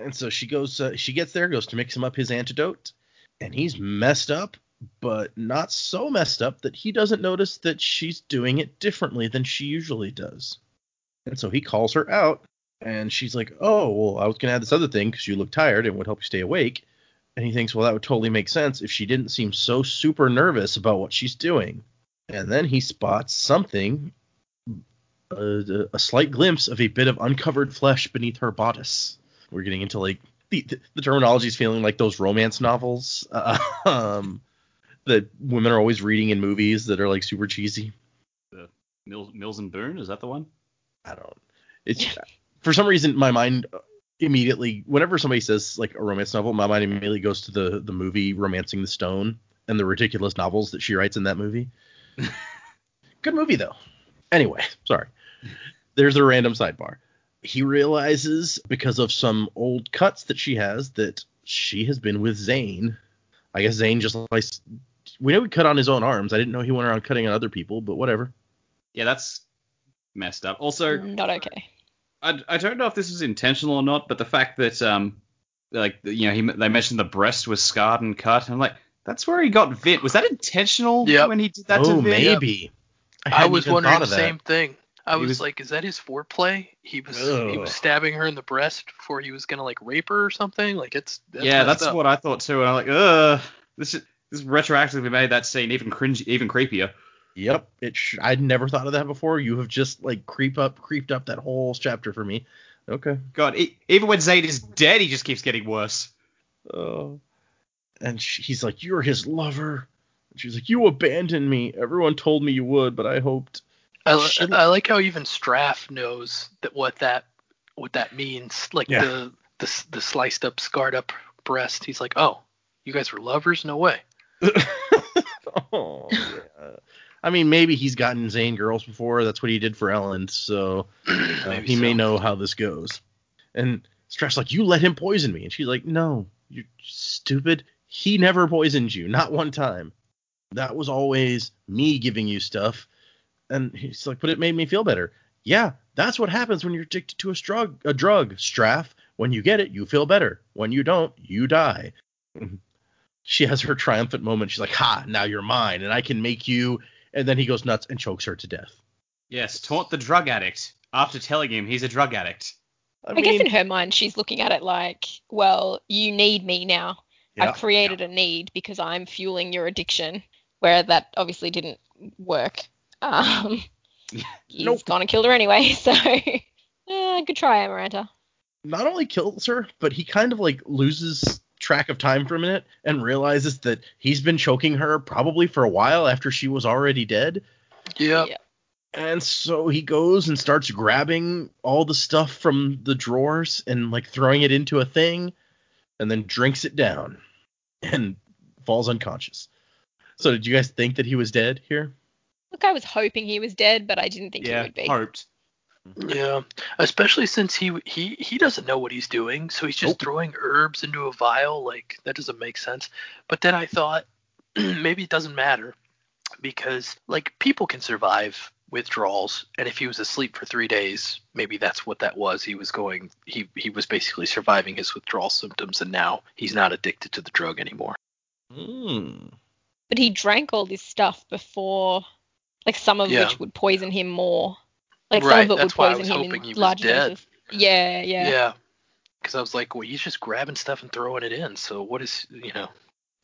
And so she goes, uh, she gets there, goes to mix him up his antidote, and he's messed up, but not so messed up that he doesn't notice that she's doing it differently than she usually does. And so he calls her out, and she's like, "Oh, well, I was gonna add this other thing because you look tired and would help you stay awake." And he thinks, well, that would totally make sense if she didn't seem so super nervous about what she's doing. And then he spots something, a, a slight glimpse of a bit of uncovered flesh beneath her bodice. We're getting into like the, the terminology is feeling like those romance novels uh, *laughs* um, that women are always reading in movies that are like super cheesy. Mills, Mills and Boon, is that the one? I don't. It's for some reason my mind immediately whenever somebody says like a romance novel, my mind immediately goes to the the movie Romancing the Stone and the ridiculous novels that she writes in that movie. *laughs* Good movie though. Anyway, sorry. There's a random sidebar. He realizes because of some old cuts that she has that she has been with Zane. I guess Zane just likes. We know he cut on his own arms. I didn't know he went around cutting on other people, but whatever. Yeah, that's messed up. Also, Not okay. I, I don't know if this was intentional or not, but the fact that um like you know he they mentioned the breast was scarred and cut, and I'm like that's where he got Vit. Was that intentional Yep. when he did that to oh, Vit? maybe. I, hadn't was wondering the that. same thing. I was, was- like, is that his foreplay? He was he was stabbing her in the breast before he was gonna like rape her or something. Like it's that's yeah, that's up. what I thought too. And I'm like, ugh, this is this retroactively made that scene even cringe, even creepier. Yep, it. Sh- I'd never thought of that before. You have just like creep up, creeped up that whole chapter for me. Okay. God, e- even when Zane is dead, he just keeps getting worse. Oh. And she, he's like, "You're his lover." And she's like, "You abandoned me. Everyone told me you would, but I hoped." I, li- I like how even Straff knows that what that what that means. Like Yeah. the, the the sliced up, scarred up breast. He's like, oh, you guys were lovers? No way. *laughs* *laughs* oh, yeah. I mean, maybe he's gotten Zane girls before. That's what he did for Elend, so *clears throat* uh, he may know how this goes. And Straff's like, "You let him poison me," and she's like, "No, you're stupid. He never poisoned you, not one time. That was always me giving you stuff." And he's like, "But it made me feel better." Yeah, that's what happens when you're addicted to a drug. A drug, Straff. When you get it, you feel better. When you don't, you die. *laughs* she has her triumphant moment. She's like, "Ha! Now you're mine, and I can make you." And then he goes nuts and chokes her to death. Yes, taunt the drug addict after telling him he's a drug addict. I, I guess in her mind, she's looking at it like, well, you need me now. yeah, I've created a need because I'm fueling your addiction, where that obviously didn't work. Um, *laughs* he's Nope. gone and killed her anyway, *laughs* so uh, good try, Amaranta. not only kills her, but he kind of like loses track of time for a minute and realizes that he's been choking her probably for a while after she was already dead. Yep. Yeah. And so he goes and starts grabbing all the stuff from the drawers and like throwing it into a thing and then drinks it down and falls unconscious. So did you guys think that he was dead here? Look, I was hoping he was dead, but I didn't think he would be. hoped. Yeah, especially since he he he doesn't know what he's doing, so he's just Nope. throwing herbs into a vial. Like that doesn't make sense. But then I thought *clears throat* maybe it doesn't matter because like people can survive withdrawals, and if he was asleep for three days, maybe that's what that was. He was going he he was basically surviving his withdrawal symptoms, and now he's not addicted to the drug anymore. Hmm. But he drank all this stuff before, like some of Yeah. which would poison him more. Like some Right, of it would that's why I poison was him hoping in he was large dead. doses. Yeah, yeah. Yeah. Because I was like, well, he's just grabbing stuff and throwing it in. So what is, you know?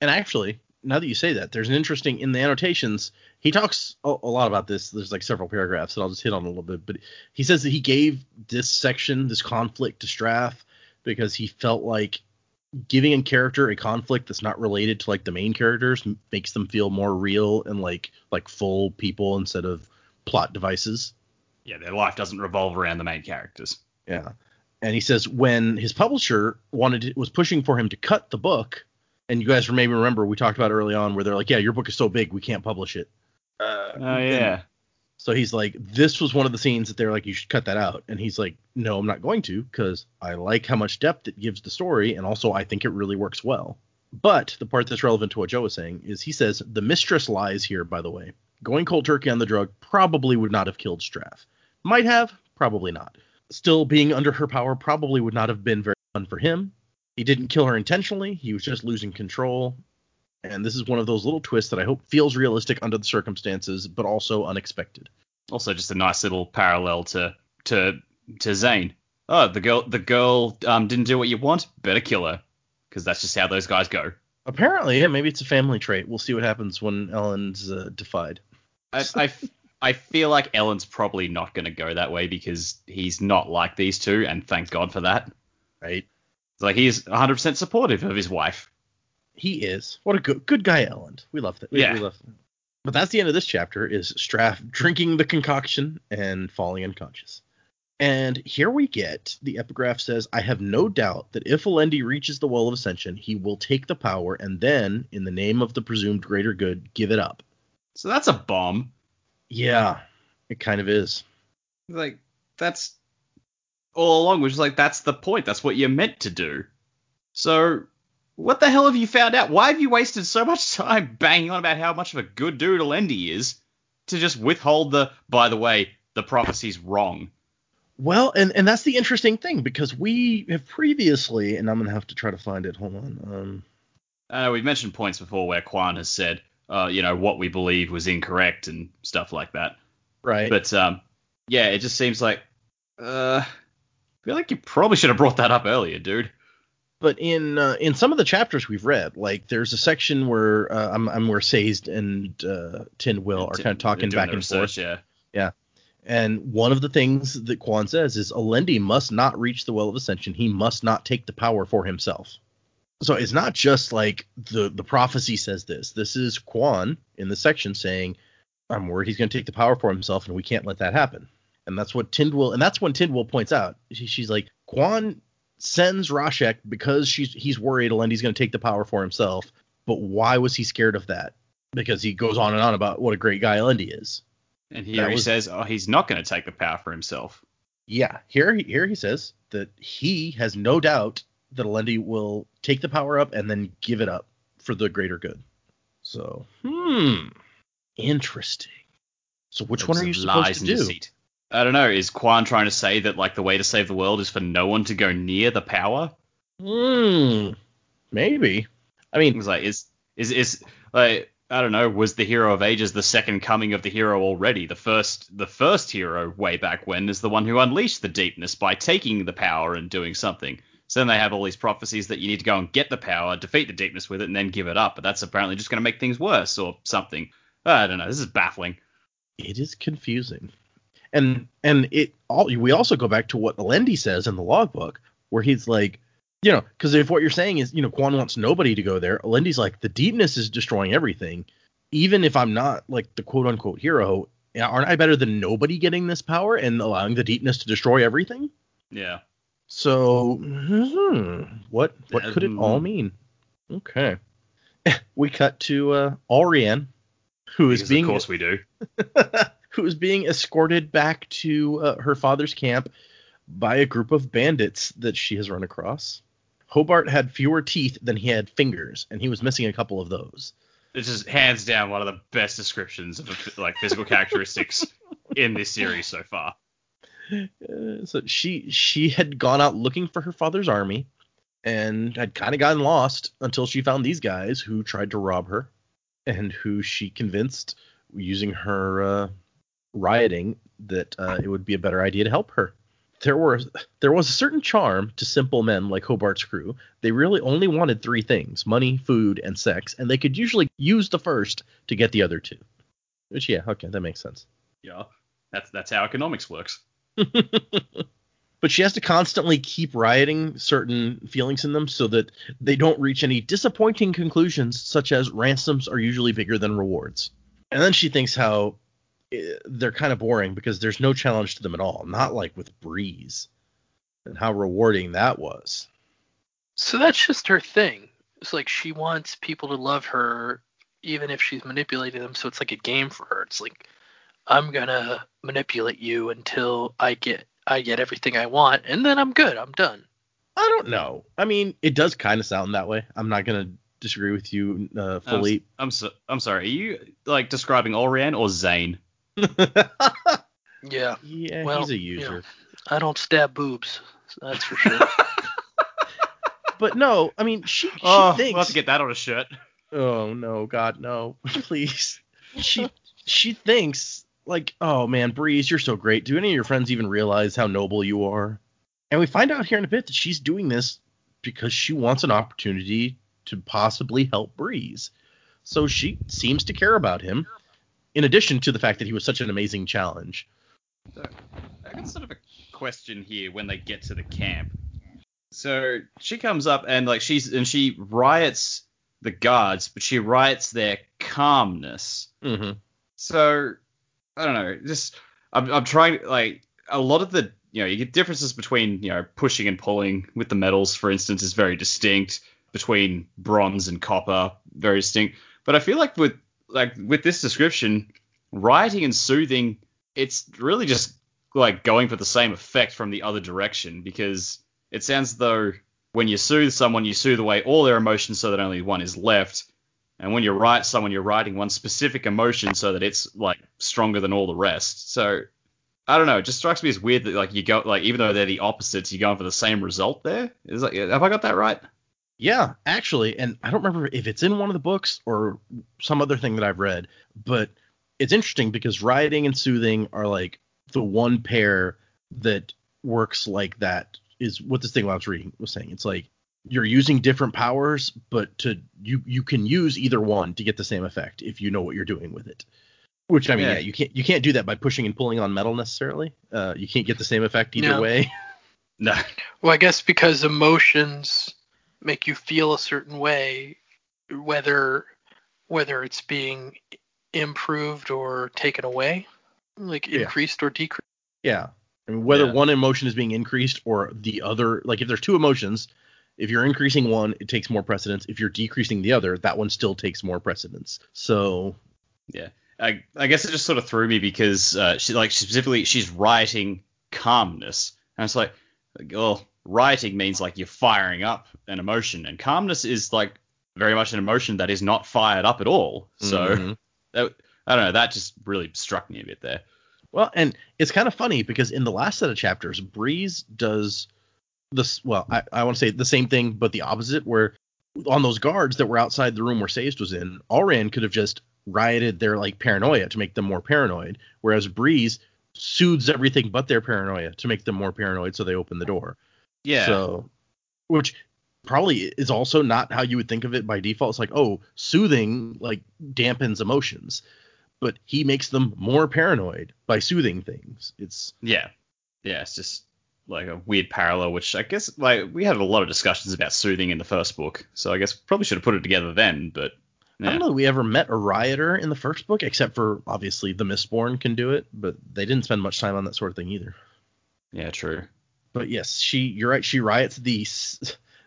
And actually, now that you say that, there's an interesting in the annotations. He talks a, a lot about this. There's like several paragraphs, and I'll just hit on a little bit. But he says that he gave this section, this conflict, to Straff because he felt like giving a character a conflict that's not related to like the main characters makes them feel more real and like like full people instead of plot devices. Yeah, their life doesn't revolve around the main characters. Yeah. And he says when his publisher wanted to, was pushing for him to cut the book, and you guys maybe remember we talked about early on where they're like, yeah, your book is so big we can't publish it. Uh, Oh yeah. So he's like, this was one of the scenes that they're like, you should cut that out. And he's like, no, I'm not going to because I like how much depth it gives the story, and also I think it really works well. But the part that's relevant to what Joe was saying is he says the mistress lies here. By the way, going cold turkey on the drug probably would not have killed Straff. Might have, probably not. Still, being under her power probably would not have been very fun for him. He didn't kill her intentionally. He was just losing control. And this is one of those little twists that I hope feels realistic under the circumstances, but also unexpected. Also, just a nice little parallel to to to Zane. Oh, the girl the girl um didn't do what you want. Better kill her, because that's just how those guys go. Apparently, yeah, maybe it's a family trait. We'll see what happens when Elend's uh, defied. I, I I feel like Elend's probably not going to go that way because he's not like these two, and thank God for that. Right? It's like he's 100% supportive of his wife. He is. What a good good guy, Elend. We love that. We, Yeah. we love that. But that's the end of this chapter. Is Straff drinking the concoction and falling unconscious. And here we get the epigraph says, I have no doubt that if Alendi reaches the well of ascension, he will take the power and then, in the name of the presumed greater good, give it up. So that's a bomb. Yeah, it kind of is. Like that's all along, which is like that's the point. That's what you're meant to do. So what the hell have you found out? Why have you wasted so much *laughs* time banging on about how much of a good dude Alendi is to just withhold the? By the way, the prophecy's wrong. Well, and and that's the interesting thing because we have previously, and I'm gonna have to try to find it. Hold on. Um, I know we've mentioned points before where Kwaan has said, uh, you know, what we believe was incorrect and stuff like that. right. But um, yeah, it just seems like, uh, I feel like you probably should have brought that up earlier, dude. but in uh, in some of the chapters we've read, like there's a section where uh, I'm, I'm where Sazed and uh, Tindwyl are kind of talking back and forth. research, Yeah. And one of the things that Kwaan says is Alendi must not reach the well of ascension. He must not take the power for himself. So it's not just like the the prophecy says this. This is Kwaan in the section saying, "I'm worried he's going to take the power for himself, and we can't let that happen." And that's what Tindwyl, and that's when Tindwyl points out. She, she's like, Kwaan sends Rashek because she's he's worried Alendi's going to take the power for himself. But why was he scared of that? Because he goes on and on about what a great guy Alendi is. And here That he was- says, oh, he's not going to take the power for himself. Yeah, here here he says that he has no doubt that Alendi will take the power up and then give it up for the greater good. So, hmm, interesting. So, which one are you supposed to do? deceit. I don't know. Is Kwaan trying to say that like the way to save the world is for no one to go near the power? Hmm, maybe. I mean, It's like is is is like I don't know. Was the hero of ages the second coming of the hero already? The first the first hero way back when is the one who unleashed the deepness by taking the power and doing something. So then they have all these prophecies that you need to go and get the power, defeat the deepness with it, and then give it up. But that's apparently just going to make things worse or something. Ah, I don't know. This is baffling. it is confusing. And and it all we also go back to what Alendi says in the logbook, where he's like, you know, because if what you're saying is, you know, Kwaan wants nobody to go there, Alendi's like, the deepness is destroying everything. Even if I'm not like the quote unquote hero, aren't I better than nobody getting this power and allowing the deepness to destroy everything? Yeah. So, hmm, what what could it all mean? Okay, *laughs* we cut to uh, Allrianne, who is Because being of course we do. *laughs* who is being escorted back to uh, her father's camp by a group of bandits that she has run across. Hobart had fewer teeth than he had fingers, and he was missing a couple of those. It's just hands down one of the best descriptions of like physical characteristics *laughs* in this series so far. *laughs* So she she had gone out looking for her father's army, and had kind of gotten lost until she found these guys who tried to rob her, and who she convinced using her uh, rioting that uh, it would be a better idea to help her. there were there was a certain charm to simple men like Hobart's crew. They really only wanted three things: money, food, and sex, and they could usually use the first to get the other two. Which yeah, okay, that makes sense. Yeah, that's that's how economics works. *laughs* but she has to constantly keep rioting certain feelings in them so that they don't reach any disappointing conclusions, such as ransoms are usually bigger than rewards. And then she thinks how eh, they're kind of boring because there's no challenge to them at all, not like with Breeze, and how rewarding that was. So that's just her thing. It's like she wants people to love her even if she's manipulating them. So it's like a game for her. It's like I'm gonna manipulate you until I get I get everything I want, and then I'm good. I'm done. I don't know. I mean, it does kind of sound that way. I'm not gonna disagree with you uh, fully. I'm so, I'm sorry. Are you like describing Allrianne or Zane? *laughs* Yeah. yeah, Well, he's a you know. user. I don't stab boobs. That's for sure. *laughs* But no, I mean, she, she oh, thinks. we'll have to get that on a shirt. Oh no, God no, *laughs* please. she she thinks like, oh man, Breeze, you're so great. Do any of your friends even realize how noble you are? And we find out here in a bit that she's doing this because she wants an opportunity to possibly help Breeze. So she seems to care about him, in addition to the fact that he was such an amazing challenge. So, I got sort of a question here when they get to the camp. So she comes up and like she's and she riots the guards, but she riots their calmness. Mm-hmm. So I don't know. Just I'm I'm trying like a lot of the you know you get differences between you know pushing and pulling with the metals, for instance, is very distinct between bronze and copper, very distinct. But I feel like with like with this description, rioting and soothing, it's really just like going for the same effect from the other direction because it sounds though when you soothe someone, you soothe away all their emotions so that only one is left. And when you write someone, you're writing one specific emotion so that it's like stronger than all the rest. So I don't know. It just strikes me as weird that like you go like even though they're the opposites, you're going for the same result there. Is like have I got that right? Yeah, actually, and I don't remember if it's in one of the books or some other thing that I've read, but it's interesting because rioting and soothing are like the one pair that works like that is what this thing I was reading was saying. It's like you're using different powers, but to you you can use either one to get the same effect if you know what you're doing with it. Which I mean, Yeah. yeah, you can't you can't do that by pushing and pulling on metal necessarily. Uh, you can't get the same effect either No. way. *laughs* No. well, I guess because emotions make you feel a certain way, whether whether it's being improved or taken away, like Yeah. increased or decreased. Yeah. I mean, whether Yeah. one emotion is being increased or the other, like if there's two emotions, if you're increasing one, it takes more precedence. If you're decreasing the other, that one still takes more precedence. So, Yeah. I, I guess it just sort of threw me because uh, she like specifically she's rioting calmness, and it's like, oh, rioting means like you're firing up an emotion, and calmness is like very much an emotion that is not fired up at all. So Mhm. that, I don't know, that just really struck me a bit there. well, and it's kind of funny because in the last set of chapters, Breeze does this. Well, I, I want to say the same thing, but the opposite. Where on those guards that were outside the room where Sayst was in, Allrianne could have just rioted their like paranoia to make them more paranoid, whereas Breeze soothes everything but their paranoia to make them more paranoid, so they open the door. Yeah. So, which probably is also not how you would think of it by default. It's like, oh, soothing like dampens emotions, but he makes them more paranoid by soothing things. It's Yeah. Yeah, it's just like a weird parallel, which I guess like we had a lot of discussions about soothing in the first book, so I guess probably should have put it together then, but I don't know that we ever met a rioter in the first book, except for obviously the Mistborn can do it, but they didn't spend much time on that sort of thing either. Yeah, true. But yes, she you're right. She riots the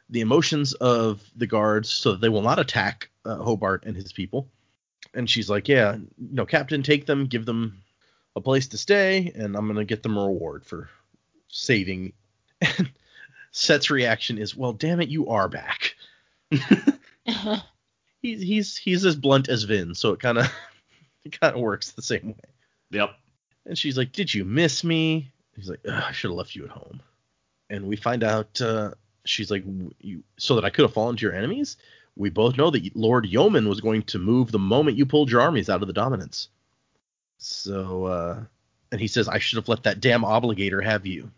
the emotions of the guards so that they will not attack uh, Hobart and his people. And she's like, yeah, you know, Captain, take them, give them a place to stay, and I'm gonna get them a reward for saving. And Cett's reaction is, well, damn it, you are back. *laughs* He's he's he's as blunt as Vin, so it kind of *laughs* it kind of works the same way. Yep. And she's like, "Did you miss me?" He's like, "I should have left you at home." And we find out uh, she's like, "You so that I could have fallen to your enemies." We both know that Lord Yomen was going to move the moment you pulled your armies out of the dominance. So, uh, and he says, "I should have let that damn obligator have you."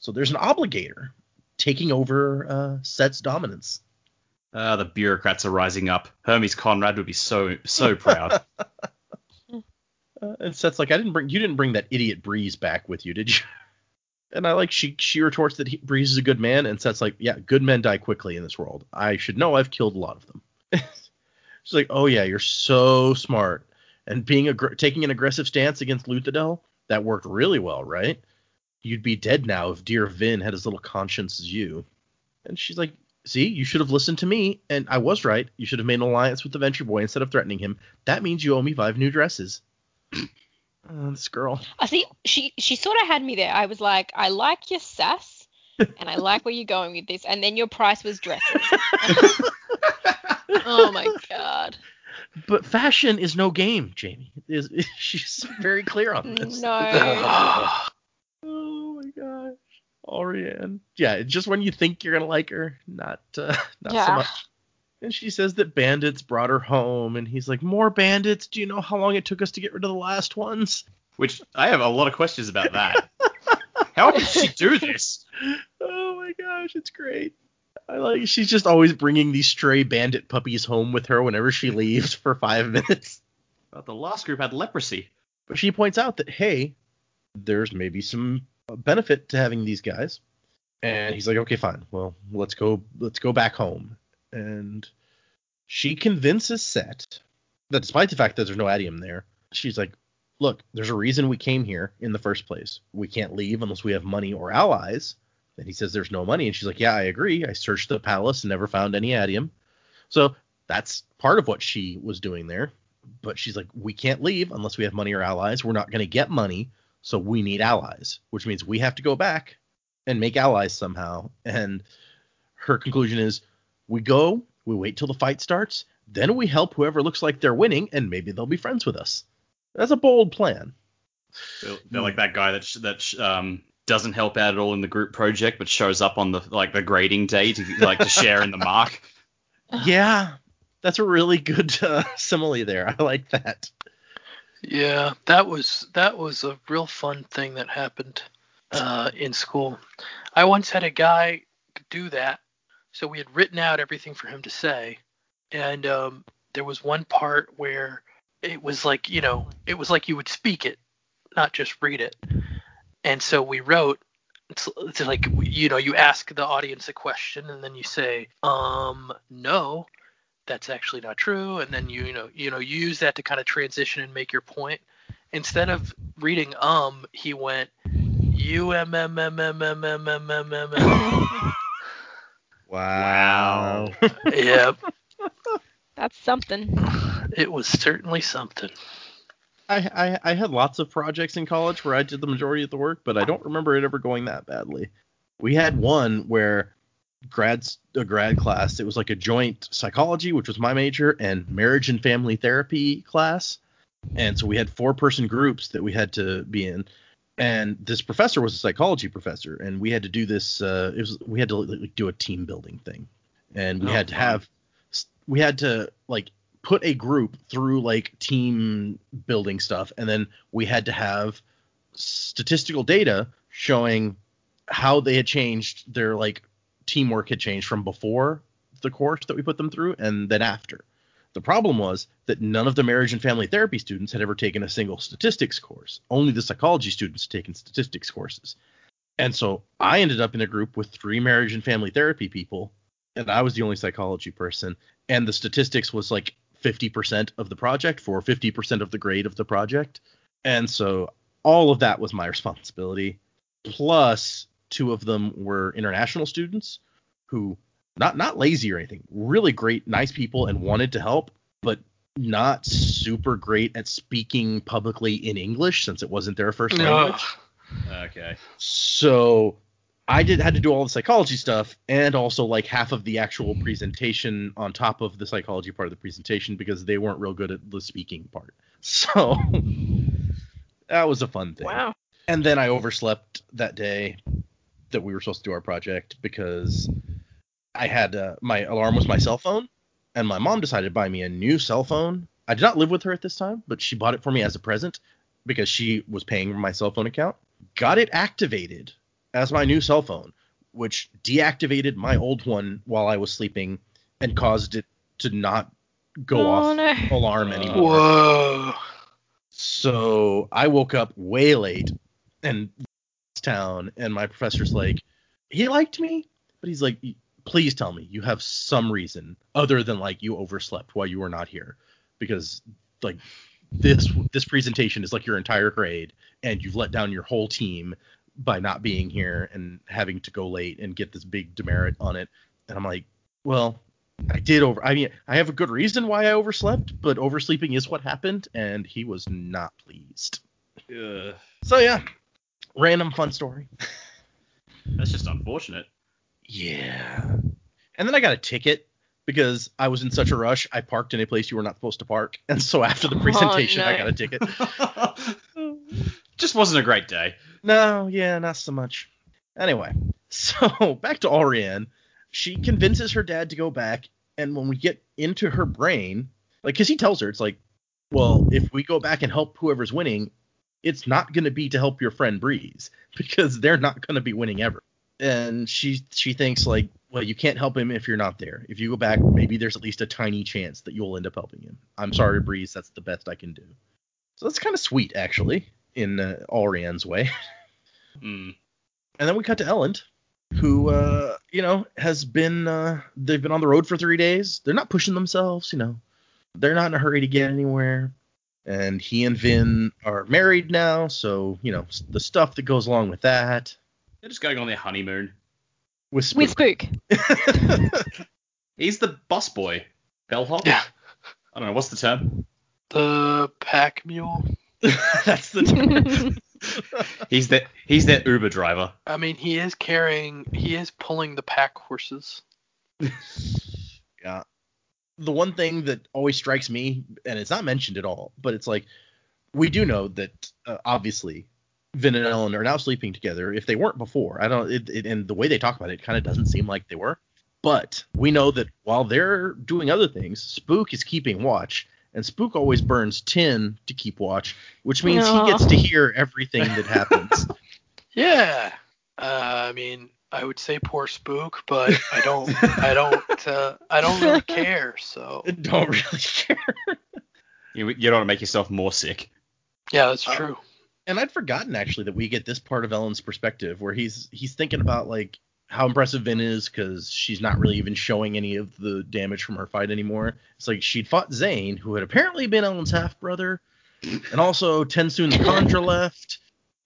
So there's an obligator taking over uh, Cett's dominance. Uh, the bureaucrats are rising up. Hermes Conrad would be so so proud. *laughs* Uh, and Cett's like, I didn't bring you didn't bring that idiot Breeze back with you, did you? *laughs* And I like she she retorts that he, Breeze is a good man, and Cett's like, yeah, good men die quickly in this world. I should know. I've killed a lot of them. *laughs* She's like, oh yeah, you're so smart. And being aggr- taking an aggressive stance against Luthadel, that worked really well, right? You'd be dead now if dear Vin had as little conscience as you. And she's like, see, you should have listened to me, and I was right. You should have made an alliance with the Venture Boy instead of threatening him. That means you owe me five new dresses. Oh, *clears throat* this girl. I see. She she sort of had me there. I was like, I like your sass, and I like where you're going with this. And then your price was dresses. *laughs* oh my god. But fashion is no game, Jaymee. Is *laughs* she's very clear on this. No. *laughs* Oh my gosh. Allrianne. Yeah, just when you think you're gonna like her, not uh, *laughs* not so much. And she says that bandits brought her home, and he's like, "More bandits? Do you know how long it took us to get rid of the last ones?" Which I have a lot of questions about that. *laughs* How did she do this? Oh my gosh, it's great. I like she's just always bringing these stray bandit puppies home with her whenever she leaves for five minutes. But the last group had leprosy. But she points out that hey, there's maybe some benefit to having these guys. And he's like, okay, fine. Well, let's go. Let's go back home. And she convinces Cett that despite the fact that there's no atium there, she's like, look, there's a reason we came here in the first place. We can't leave unless we have money or allies. And he says there's no money, and she's like, yeah, I agree. I searched the palace and never found any atium. So that's part of what she was doing there. But she's like, we can't leave unless we have money or allies. We're not going to get money, so we need allies, which means we have to go back and make allies somehow. And her conclusion is, we go, we wait till the fight starts, then we help whoever looks like they're winning, and maybe they'll be friends with us. That's a bold plan. They're, like that guy that sh- that sh- um doesn't help out at all in the group project, but shows up on the like the grading day to like to share in the mark. *laughs* Yeah, that's a really good uh, simile there. I like that. Yeah, that was that was a real fun thing that happened uh, in school. I once had a guy do that, so we had written out everything for him to say, and um, there was one part where it was like you know it was like you would speak it, not just read it, and so we wrote. It's, it's like you know you ask the audience a question and then you say um no that's actually not true and then you you know you know you use that to kind of transition and make your point instead of reading um he went u m m m m m m m m m m Wow. yep That's something. it was certainly something I, I I had lots of projects in college where I did the majority of the work, but I don't remember it ever going that badly. We had one where grads a grad class, it was like a joint psychology, which was my major, and marriage and family therapy class. And so we had four person groups that we had to be in. And this professor was a psychology professor, and we had to do this. Uh, it was we had to like, do a team building thing, and we Oh, had to have we had to like put a group through like team building stuff and then we had to have statistical data showing how they had changed their like teamwork had changed from before the course that we put them through and then after the problem was that none of the marriage and family therapy students had ever taken a single statistics course only the psychology students had taken statistics courses and so i ended up in a group with three marriage and family therapy people and i was the only psychology person and the statistics was like 50% of the project for 50% of the grade of the project. And so all of that was my responsibility. Plus, two of them were international students who not not lazy or anything, really great, nice people and wanted to help, but not super great at speaking publicly in English since it wasn't their first language. Okay. So I did had to do all the psychology stuff and also like half of the actual presentation on top of the psychology part of the presentation because they weren't real good at the speaking part. *laughs* So that was a fun thing. Wow. And then I overslept that day that we were supposed to do our project because I had uh, my alarm was my cell phone and my mom decided to buy me a new cell phone. I did not live with her at this time, but she bought it for me as a present because she was paying my cell phone account. Got it activated as my new cell phone, which deactivated my old one while I was sleeping and caused it to not go Oh, off no. alarm anymore. Whoa. So I woke up way late and town and my professor's like, he liked me, but he's like, please tell me you have some reason other than like you overslept while you were not here. Because like this this presentation is like your entire grade and you've let down your whole team by not being here and having to go late and get this big demerit on it. And i'm like well i did over i mean i have a good reason why i overslept but oversleeping is what happened and he was not pleased. Ugh. so yeah random fun story *laughs* That's just unfortunate. yeah and then i got a ticket because i was in such a rush i parked in a place you were not supposed to park *laughs* and so after the Oh, presentation i got a ticket *laughs* just wasn't a great day. No, yeah, not so much. Anyway, so back to Allrianne. She convinces her dad to go back, and when we get into her brain, like, because he tells her, it's like, well, if we go back and help whoever's winning, it's not going to be to help your friend Breeze *laughs* because they're not going to be winning ever. And she she thinks like, well, you can't help him if you're not there. If you go back, maybe there's at least a tiny chance that you'll end up helping him. I'm sorry, Breeze. That's the best I can do. So that's kind of sweet, actually, in uh, Allrianne's way. *laughs* Hmm. And then we cut to Elend, who uh, you know, has been uh they've been on the road for three days. They're not pushing themselves, you know. They're not in a hurry to get anywhere. And he and Vin are married now, so you know, the stuff that goes along with that. They're just going on their honeymoon. With Spook. With Spook. *laughs* He's the boss boy. Bellhop? Yeah. I don't know, what's the term? The pack mule. *laughs* That's the term. *laughs* He's the he's their Uber driver. I mean, he is carrying, he is pulling the pack horses. yeah. The one thing that always strikes me, and it's not mentioned at all, but it's like we do know that uh, obviously Vin and Elend are now sleeping together. If they weren't before, I don't. It, it, and the way they talk about it, kind of doesn't seem like they were. But we know that while they're doing other things, Spook is keeping watch, and Spook always burns tin to keep watch, which means Aw. he gets to hear everything that happens. *laughs* Yeah. Uh, I mean, I would say poor spook, but I don't, I don't, *laughs* uh, I don't really care. So *laughs* don't really care. You, you don't want to make yourself more sick. yeah, that's Uh, true. and I'd forgotten actually that we get this part of Elend's perspective where he's he's thinking about like how impressive Vin is because she's not really even showing any of the damage from her fight anymore. It's like she'd fought Zane, who had apparently been Elend's half brother, and also Tensoon's Conjure left.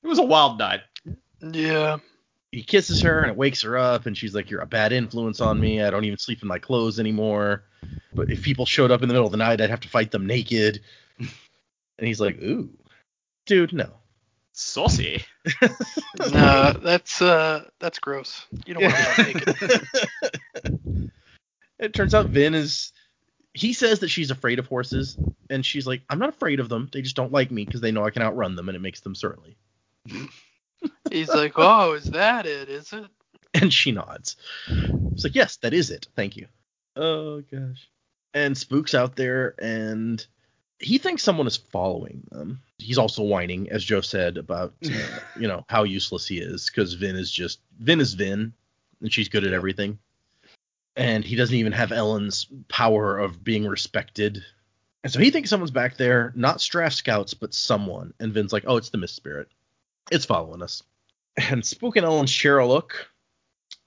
It was a wild night. Yeah. He kisses her and it wakes her up, and she's like, "You're a bad influence on me. I don't even sleep in my clothes anymore. But if people showed up in the middle of the night, I'd have to fight them naked." *laughs* And he's like, "Ooh, dude, no." Saucy. *laughs* No, that's uh, that's gross. You don't want to naked. *laughs* it turns out Vin is he says that she's afraid of horses and she's like i'm not afraid of them they just don't like me because they know i can outrun them and it makes them surly He's like, oh, is that it? Is it? *laughs* and she nods. It's like yes that is it. Thank you. Oh gosh. And spook's out there and he thinks someone is following them. He's also whining as joe said about uh, *laughs* you know how useless he is because vin is just vin is vin and she's good at everything. And he doesn't even have Elend's power of being respected. And so he thinks someone's back there not straff scouts but someone. And vin's like oh it's the mist spirit it's following us and spook and ellen share a look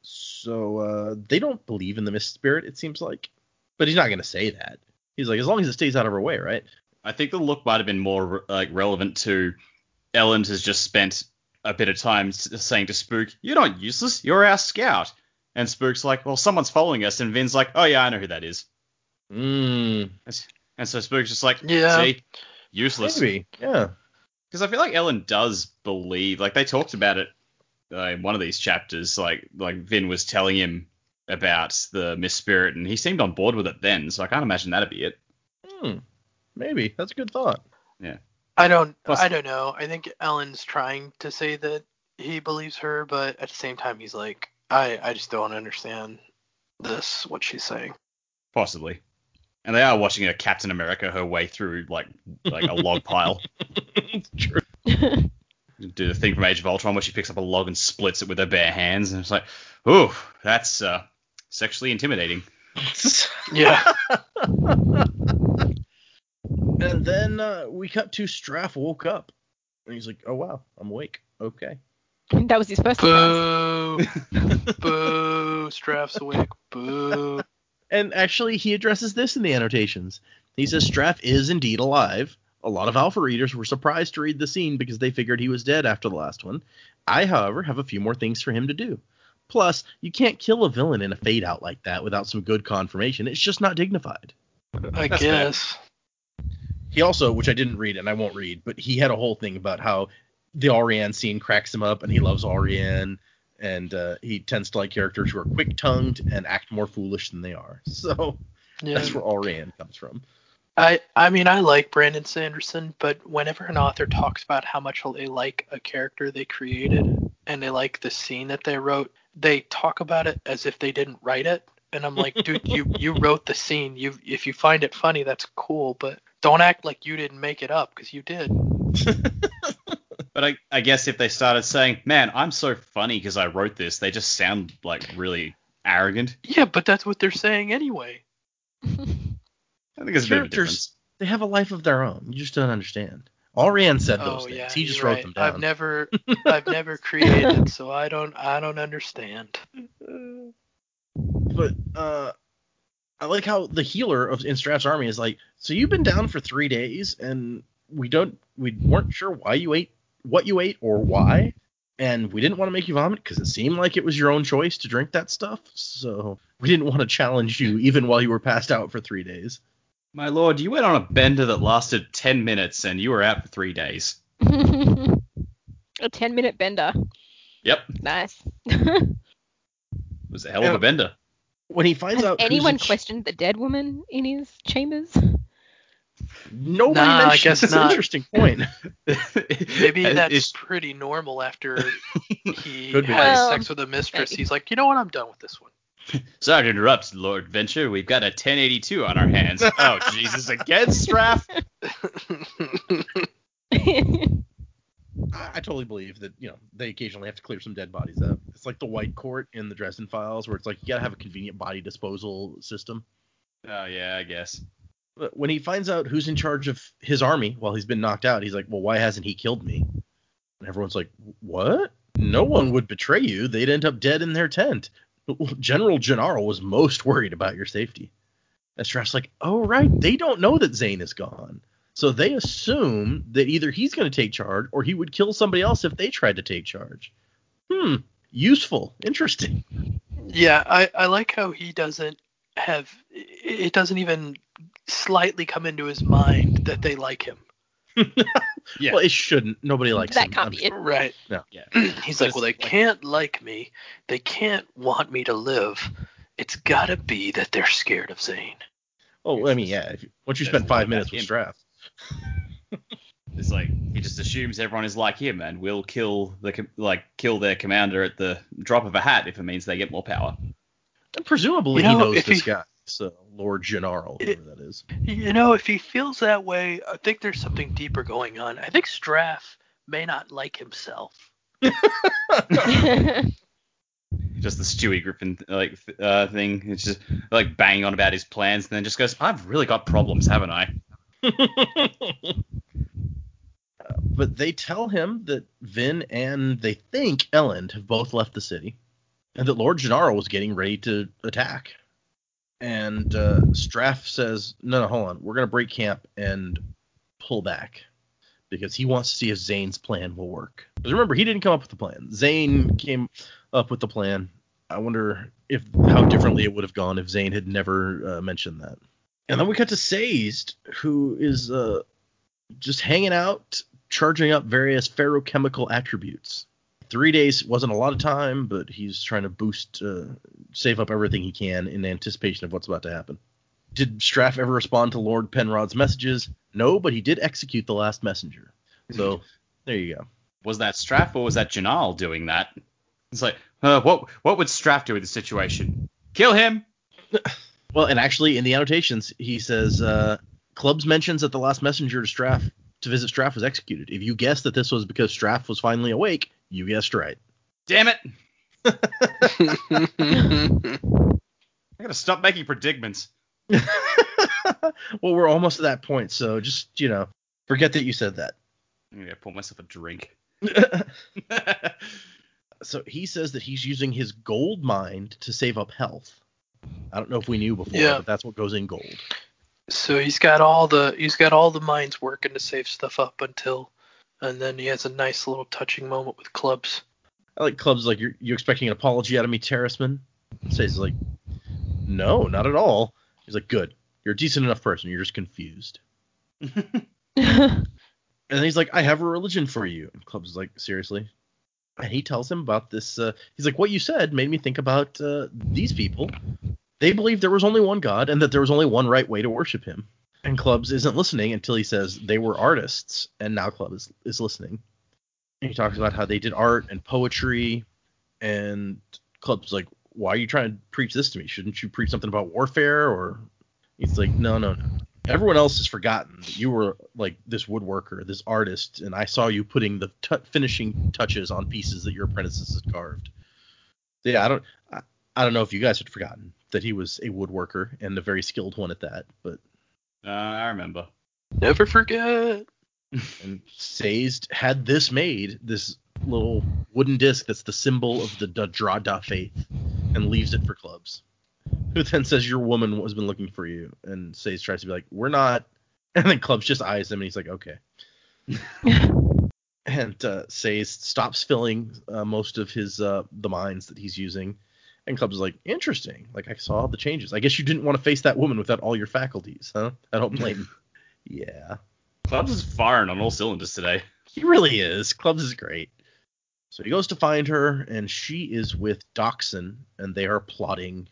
so uh, they don't believe in the mist spirit it seems like but he's not going to say that he's like as long as it stays out of her way right I think the look might have been more like relevant to Elend has just spent a bit of time saying to Spook, "You're not useless. You're our scout." And Spook's like, "Well, someone's following us." And Vin's like, "Oh yeah, I know who that is." mm, And so Spook's just like, Yeah. "See, useless." maybe yeah Because I feel like Elend does believe, like they talked about it uh, in one of these chapters, like like Vin was telling him about the Mist Spirit, and he seemed on board with it then. So I can't imagine that'd be it. hmm, maybe that's a good thought Yeah. I don't. Plus- I don't know. I think Elend's trying to say that he believes her, but at the same time, he's like, I, I just don't understand this. What she's saying. Possibly. And they are watching a Captain America her way through like like a log pile. *laughs* True. *laughs* do the thing from Age of Ultron where she picks up a log and splits it with her bare hands, and it's like, ooh, that's uh, sexually intimidating. *laughs* Yeah. and then uh, we cut to Straff woke up, and he's like, "Oh wow, I'm awake. Okay." that was his first surprise. Boo. Boo. Straff's awake. Boo. And actually, he addresses this in the annotations. He says Straff is indeed alive. A lot of Alpha readers were surprised to read the scene because they figured he was dead after the last one. I, however, have a few more things for him to do. Plus, you can't kill a villain in a fade out like that without some good confirmation. It's just not dignified. I That's guess. He also, which I didn't read and I won't read, but he had a whole thing about how the Allrianne scene cracks him up and he loves Allrianne and uh, he tends to like characters who are quick tongued and act more foolish than they are. *laughs* So Yeah. that's where Allrianne comes from. I I mean I like Brandon Sanderson, but whenever an author talks about how much they like a character they created and they like the scene that they wrote, they talk about it as if they didn't write it. And I'm like, dude, you *laughs* you wrote the scene. You if you find it funny, that's cool, but don't act like you didn't make it up because you did. *laughs* But I, I guess if they started saying, "Man, I'm so funny because I wrote this," they just sound like really arrogant. Yeah, but that's what they're saying anyway. *laughs* I think there's a bit of a difference. characters they have a life of their own. You just don't understand. Allrianne said those oh things. yeah, he just wrote right. them down. I've never *laughs* I've never created, so I don't I don't understand. but uh I like how the healer of in Straff's army is like, so you've been down for three days and we don't we weren't sure why you ate what you ate or why. And we didn't want to make you vomit because it seemed like it was your own choice to drink that stuff. So we didn't want to challenge you even while you were passed out for three days. My lord, you went on a bender that lasted 10 minutes and you were out for three days. *laughs* a 10 minute bender. Yep, Nice. it *laughs* was a hell of a bender. When he finds Has out anyone in ch- questioned the dead woman in his chambers? Nobody Nah, I guess it's not. an interesting point. *laughs* Maybe uh, that's is- pretty normal after *laughs* he has Well, sex with a mistress. He's like, you know what, I'm done with this one. *laughs* Sorry to interrupt, Lord Venture. We've got a 1082 on our hands. oh, Jesus, again, Straff? I, I totally believe that you know they occasionally have to clear some dead bodies up. It's like the White Court in the Dresden Files, where it's like you gotta have a convenient body disposal system. Oh, yeah, I guess. When he finds out who's in charge of his army while he's been knocked out, he's like, "Well, why hasn't he killed me?" And everyone's like, "What? No one would betray you. They'd end up dead in their tent." *laughs* General Gennaro was most worried about your safety. And Straff's like, "Oh right, they don't know that Zane is gone." So they assume that either he's going to take charge or he would kill somebody else if they tried to take charge. Hmm. Useful. Interesting. yeah, I, I like how he doesn't have it doesn't even slightly come into his mind that they like him. Yeah. *laughs* Well, it shouldn't. Nobody likes that him. can't be sure. it. Right. *clears throat* Yeah. He's like, well, they like- can't like me. They can't want me to live. It's gotta be that they're scared of Zane. Oh, I mean, yeah. If you, once you spend five minutes about with him. Straff, *laughs* It's like he just assumes everyone is like him and will kill the like kill their commander at the drop of a hat if it means they get more power. and presumably You he knows if this he- guy. So Lord Gennaro, It- that is. You know, if he feels that way, I think there's something deeper going on. I think Straff may not like himself. *laughs* *laughs* Just the Stewie Griffin like uh, thing. It's just like banging on about his plans and then just goes, I've really got problems, haven't I? Uh, *laughs* but they tell him that Vin and they think Elend have both left the city, and that Lord Gennaro was getting ready to attack. And uh, Straff says, "No, no, hold on. We're gonna break camp and pull back because he wants to see if Zane's plan will work. Because remember, he didn't come up with the plan. Zane came up with the plan. I wonder if how differently it would have gone if Zane had never uh, mentioned that. And then we cut to Sazed, who is uh, just hanging out, charging up various feruchemical attributes. Three days wasn't a lot of time, but he's trying to boost, uh, save up everything he can in anticipation of what's about to happen. Did Straff ever respond to Lord Penrod's messages? No, but he did execute the last messenger. So *laughs* there you go. Was that Straff or was that Janal doing that? It's like, uh, what what would Straff do in this situation? Kill him. *laughs* Well, and actually, in the annotations, he says uh, Clubs mentions that the last messenger to Straff to visit Straff was executed. If you guess that this was because Straff was finally awake, you guessed right. Damn it! *laughs* I gotta stop making predicaments. *laughs* well, we're almost at that point, so just you know, forget that you said that. I'm gonna pour myself a drink. *laughs* so he says that he's using his gold mind to save up health. I don't know if we knew before, Yeah. but that's what goes in gold. So he's got all the he's got all the mines working to save stuff up until, and then he has a nice little touching moment with clubs. I like clubs like you're you expecting an apology out of me, Terrisman? Says like, no, not at all. He's like, good. You're a decent enough person. You're just confused. *laughs* And then he's like, I have a religion for you. And Clubs is like, seriously? And he tells him about this. Uh, he's like, what you said made me think about uh, these people. They believed there was only one God and that there was only one right way to worship him. And Clubs isn't listening until he says they were artists. And now Club is, is listening. And he talks about how they did art and poetry. And Club's like, why are you trying to preach this to me? Shouldn't you preach something about warfare? Or he's like, no, no, no everyone else has forgotten that you were like this woodworker, this artist, and I saw you putting the t- finishing touches on pieces that your apprentices had carved. Yeah, I don't, I, I don't know if you guys had forgotten that he was a woodworker and a very skilled one at that, but Uh, I remember. Never forget. *laughs* and Sazed had this made, this little wooden disc that's the symbol of the Dadradah faith, and leaves it for clubs. Who then says your woman has been looking for you, and Sazed tries to be like, we're not, and then clubs just eyes him, and he's like, okay. *laughs* and uh, Sazed stops filling uh, most of his uh, the mines that he's using, and clubs is like, interesting. Like I saw all the changes. I guess you didn't want to face that woman without all your faculties, huh? I don't blame you. Yeah. Clubs is firing on all cylinders today. He really is. Clubs is great. So he goes to find her, and she is with Dockson, and they are plotting.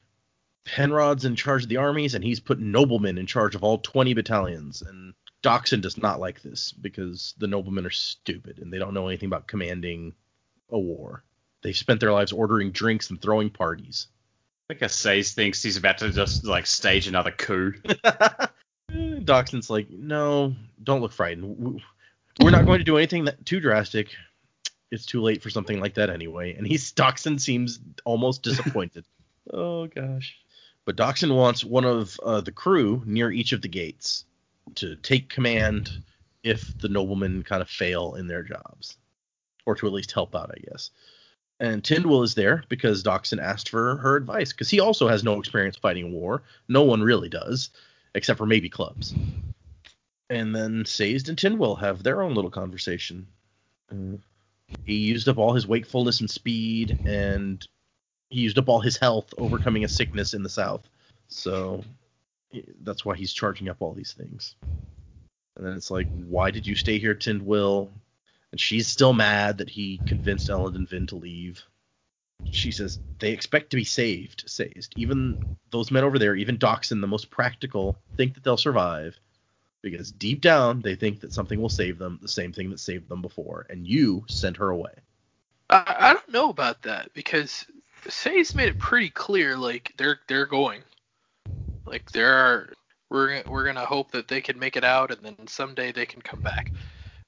Penrod's in charge of the armies, and he's put noblemen in charge of all 20 battalions. And Dockson does not like this because the noblemen are stupid and they don't know anything about commanding a war. They've spent their lives ordering drinks and throwing parties. I think Sazed thinks he's about to just like stage another coup. *laughs* Dockson's like, no, don't look frightened. We're not going to do anything that too drastic. It's too late for something like that anyway. And he's Dockson seems almost disappointed. *laughs* oh gosh. But Dockson wants one of uh, the crew near each of the gates to take command if the noblemen kind of fail in their jobs, or to at least help out, I guess. And Tindwyl is there because Dockson asked for her advice because he also has no experience fighting war. No one really does except for maybe clubs. And then Sazed and Tindwyl have their own little conversation. He used up all his wakefulness and speed, and he used up all his health overcoming a sickness in the south. So that's why he's charging up all these things. And then it's like, why did you stay here, Tindwyl? And she's still mad that he convinced Elend and Vin to leave. She says they expect to be saved, Sazed. Even those men over there, even Dockson, the most practical, think that they'll survive. Because deep down, they think that something will save them, the same thing that saved them before. And you sent her away. I, I don't know about that because Sazed made it pretty clear like they're they're going. Like there are we're we're gonna hope that they can make it out and then someday they can come back.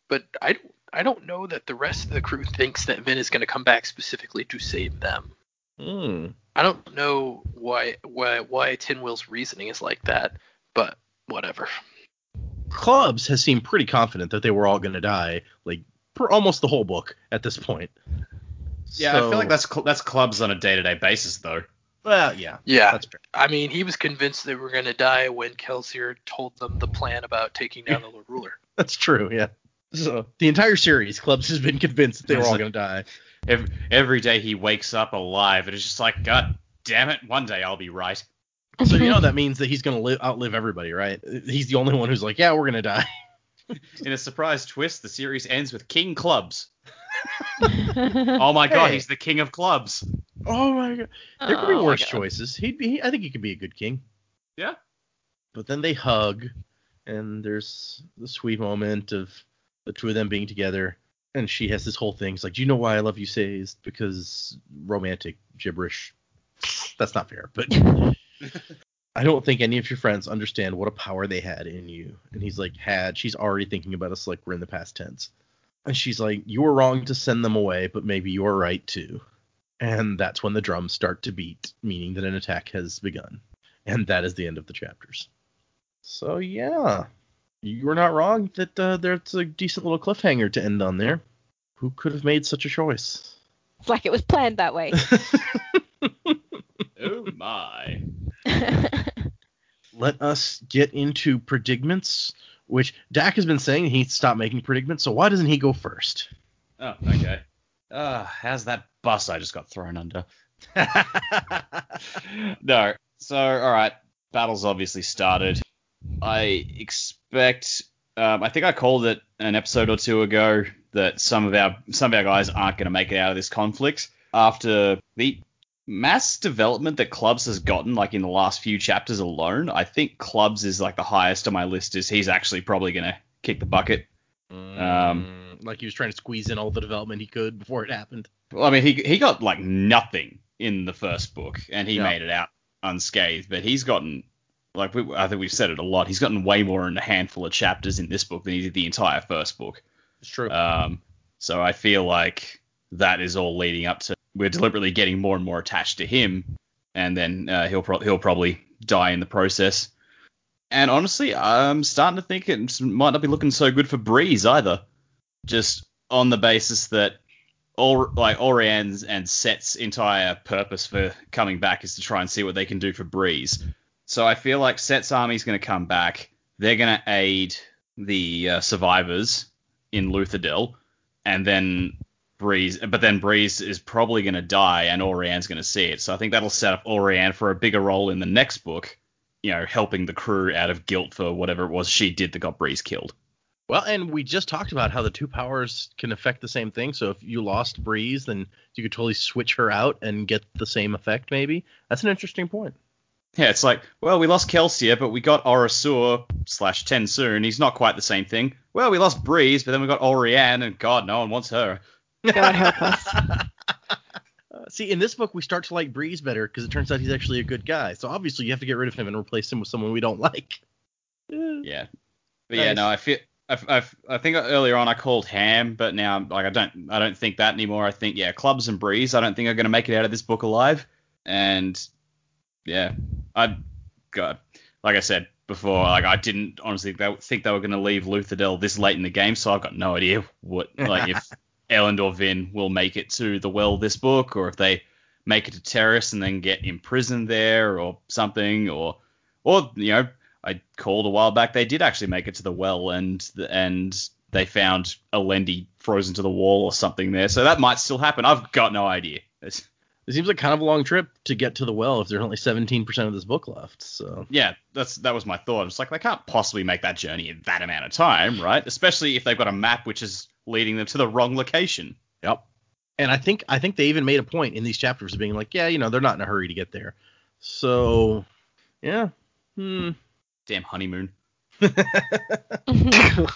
But I I don't know that the rest of the crew thinks that Vin is gonna come back specifically to save them. Hmm. I don't know why why why Tindwyl's reasoning is like that, but whatever. Clubs has seemed pretty confident that they were all going to die, like for almost the whole book at this point. Yeah, I feel like that's cl- that's clubs on a day-to-day basis though. well, yeah, Yeah. that's fair. I mean, he was convinced they were gonna die when Kelsier told them the plan about taking down the *laughs* Lord Ruler. That's true. Yeah. So the entire series, Clubs has been convinced that they were all going to die. Every, every day he wakes up alive, and it's just like, God damn it, one day I'll be right. So you know mhm. that means that he's going to live outlive everybody, right? He's the only one who's like, yeah, we're going to die. *laughs* In a surprise twist, the series ends with King Clubs. *laughs* Oh my God, Hey. he's the king of clubs. Oh my god. There could be Oh my worse choices. He'd be. I think he could be a good king. Yeah. But then they hug, and there's the sweet moment of the two of them being together. And she has this whole thing. It's like, do you know why I love you, Sazed? Because romantic gibberish. That's not fair, but *laughs* I don't think any of your friends understand what a power they had in you. And he's like, had. She's already thinking about us like we're in the past tense. And she's like, you were wrong to send them away, but maybe you were right too. And that's when the drums start to beat, meaning that an attack has begun. And that is the end of the chapters. So yeah, you were not wrong that uh, there's a decent little cliffhanger to end on there. Who could have made such a choice? It's like it was planned that way. *laughs* Oh my. *laughs* Let us get into predicaments, which Dac has been saying he stopped making predicaments. So why doesn't he go first? Oh, okay. Uh, how's that bus I just got thrown under? *laughs* no. So, all right. Battle's obviously started. I expect. Um, I think I called it an episode or two ago that some of our some of our guys aren't going to make it out of this conflict after the mass development that Clubs has gotten, like in the last few chapters alone. I think Clubs is like the highest on my list. Is he's actually probably going to kick the bucket. Um, like he was trying to squeeze in all the development he could before it happened. Well, I mean, he he got like nothing in the first book, and he Yeah. made it out unscathed. But he's gotten, like we, I think we've said it a lot. He's gotten way more in a handful of chapters in this book than he did the entire first book. It's true. Um, so I feel like that is all leading up to we're deliberately getting more and more attached to him, and then uh, he'll pro- he'll probably die in the process. And honestly, I'm starting to think it might not be looking so good for Breeze either. Just on the basis that all like Allrianne's and Cett's entire purpose for coming back is to try and see what they can do for Breeze. So I feel like Cett's army's going to come back. They're going to aid the uh, survivors in Luthadel, and then Breeze, but then Breeze is probably going to die, and Allrianne's going to see it. So I think that'll set up Orian for a bigger role in the next book. You know, helping the crew out of guilt for whatever it was she did that got Breeze killed. Well, and we just talked about how the two powers can affect the same thing. So if you lost Breeze, then you could totally switch her out and get the same effect, maybe. That's an interesting point. Yeah, it's like, well, we lost Kelsier, but we got OreSeur slash TenSoon. He's not quite the same thing. Well, we lost Breeze, but then we got Allrianne, and God, no one wants her. God help us. *laughs* See, in this book, we start to like Breeze better because it turns out he's actually a good guy. So obviously, you have to get rid of him and replace him with someone we don't like. Yeah, but yeah, Nice. no, I feel. I, I, I think earlier on I called Ham, but now like I don't I don't think that anymore. I think yeah, Clubs and Breeze. I don't think are going to make it out of this book alive. And yeah, I God, like I said before, like I didn't honestly think they, were going to leave Luthadel this late in the game, so I've got no idea what like if *laughs* Elend or Vin will make it to the well this book, or if they make it to Terris and then get imprisoned there or something, or or you know I called a while back they did actually make it to the well and and they found Alendi frozen to the wall or something there, so that might still happen. I've got no idea. It's, It seems like kind of a long trip to get to the well if there's only 17% of this book left. So yeah, that's that was my thought. It's like they can't possibly make that journey in that amount of time, right? Especially if they've got a map which is leading them to the wrong location. Yep. And I think I think they even made a point in these chapters of being like, yeah, you know, they're not in a hurry to get there. So, yeah. Hmm. Damn honeymoon. *laughs* *laughs*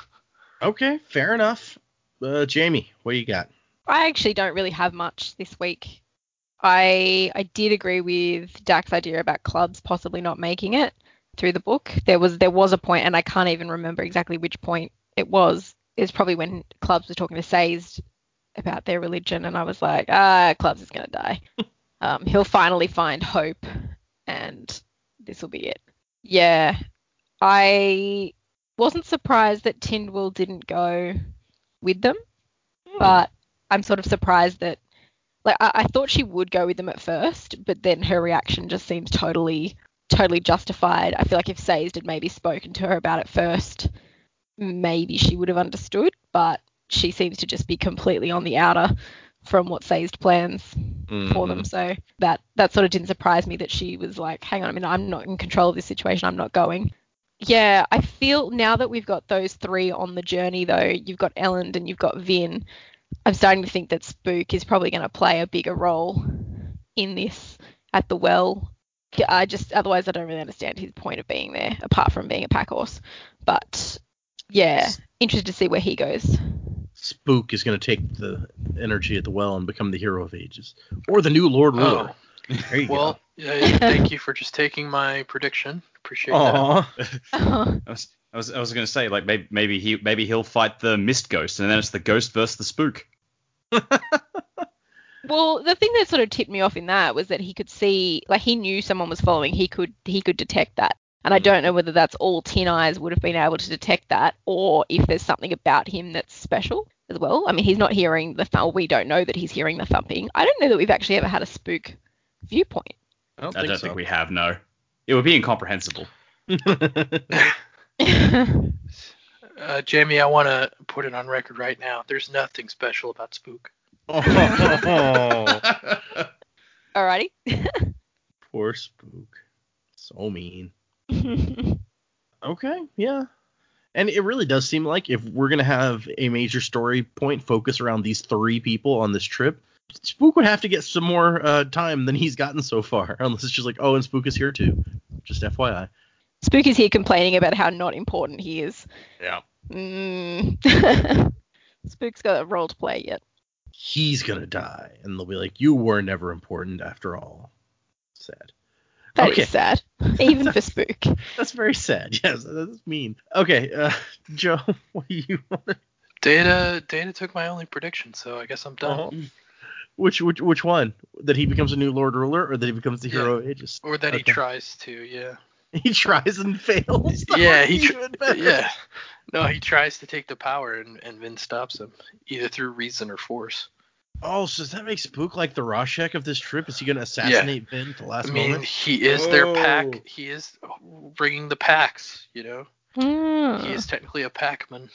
Okay, fair enough. Uh, Jaymee, what do you got? I actually don't really have much this week. I I did agree with Dac's idea about clubs possibly not making it through the book. There was there was a point, and I can't even remember exactly which point it was. It's probably when clubs were talking to Sazed about their religion, and I was like, ah, clubs is gonna die. *laughs* um, he'll finally find hope, and this will be it. Yeah, I wasn't surprised that Tindwyl didn't go with them, but I'm sort of surprised that like I, I thought she would go with them at first, but then her reaction just seems totally totally justified. I feel like if Sazed had maybe spoken to her about it first, maybe she would have understood, but she seems to just be completely on the outer from what Sazed plans for them. Mm-hmm. So that that sort of didn't surprise me that she was like, hang on a minute, I'm not in control of this situation, I'm not going. Yeah, I feel now that we've got those three on the journey though, you've got Elend and you've got Vin, I'm starting to think that Spook is probably going to play a bigger role in this at the well. I just otherwise I don't really understand his point of being there apart from being a pack horse. But yeah, interested to see where he goes. Spook is going to take the energy at the well and become the hero of ages, or the new Lord Ruler. Oh, There you Well, yeah, thank you for just taking my prediction. Appreciate go. that. Aw. *laughs* I was, I was, I was gonna say like maybe, maybe he, maybe he'll fight the mist ghost, and then it's the ghost versus the spook. *laughs* Well, the thing that sort of tipped me off in that was that he could see, like he knew someone was following. He could he could detect that, and I Mm. don't know whether that's all Tin Eyes would have been able to detect that, or if there's something about him that's special as well. I mean, he's not hearing the thump. We don't know that he's hearing the thumping. I don't know that we've actually ever had a spook viewpoint. I don't I think don't so. think we have no. It would be incomprehensible. *laughs* *laughs* *laughs* Uh, Jaymee, I want to put it on record right now. There's nothing special about Spook. *laughs* oh, Alrighty. *laughs* poor spook. So mean. Okay, yeah. And it really does seem like if we're gonna have a major story point focus around these three people on this trip, Spook would have to get some more uh, time than he's gotten so far. Unless it's just like, oh, and Spook is here too. Just FYI. Spook is here complaining about how not important he is. Yeah. Mm. *laughs* Spook's got a role to play yet. He's gonna die, and they'll be like, you were never important after all. Sad. That is Okay. sad, *laughs* even for Spook. That's very sad. *laughs* Yes, that's mean. Okay, uh, Joe, what do you want? Data, Data took my only prediction, so I guess I'm done. Uh-huh. Which which which one? That he becomes a new Lord Ruler, or that he becomes the Yeah. hero of ages? Or that he tries to, yeah. *laughs* He tries and fails. *laughs* Yeah, he tr- yeah. No, he tries to take the power and, and Vin stops him, either through reason or force. Oh, so does that make Spook like the Rorschach of this trip? Is he gonna assassinate Vin at the last I mean, moment? he is their Oh. pack. He is bringing the packs, you know. Mm. He is technically a packman.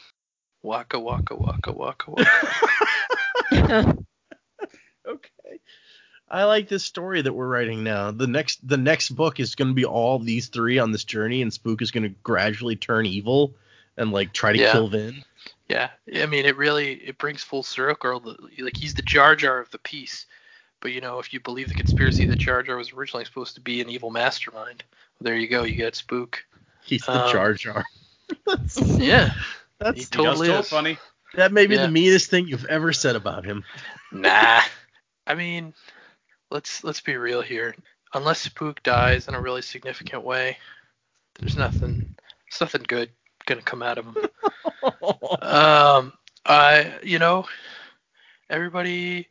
Waka waka waka waka waka. *laughs* okay. I like this story that we're writing now. The next the next book is going to be all these three on this journey, and Spook is going to gradually turn evil and like try to Yeah. kill Vin. Yeah, I mean, it really it brings full circle. Like he's the Jar Jar of the piece, but you know, if you believe the conspiracy that Jar Jar was originally supposed to be an evil mastermind, well, there you go. You get Spook. He's the Um, Jar Jar. *laughs* that's *laughs* Yeah. that's He He totally does is. funny. that may be Yeah. the meanest thing you've ever said about him. Nah. I mean, let's let's be real here. Unless Spook dies in a really significant way, there's nothing there's nothing good gonna come out of him. *laughs* um, I you know, everybody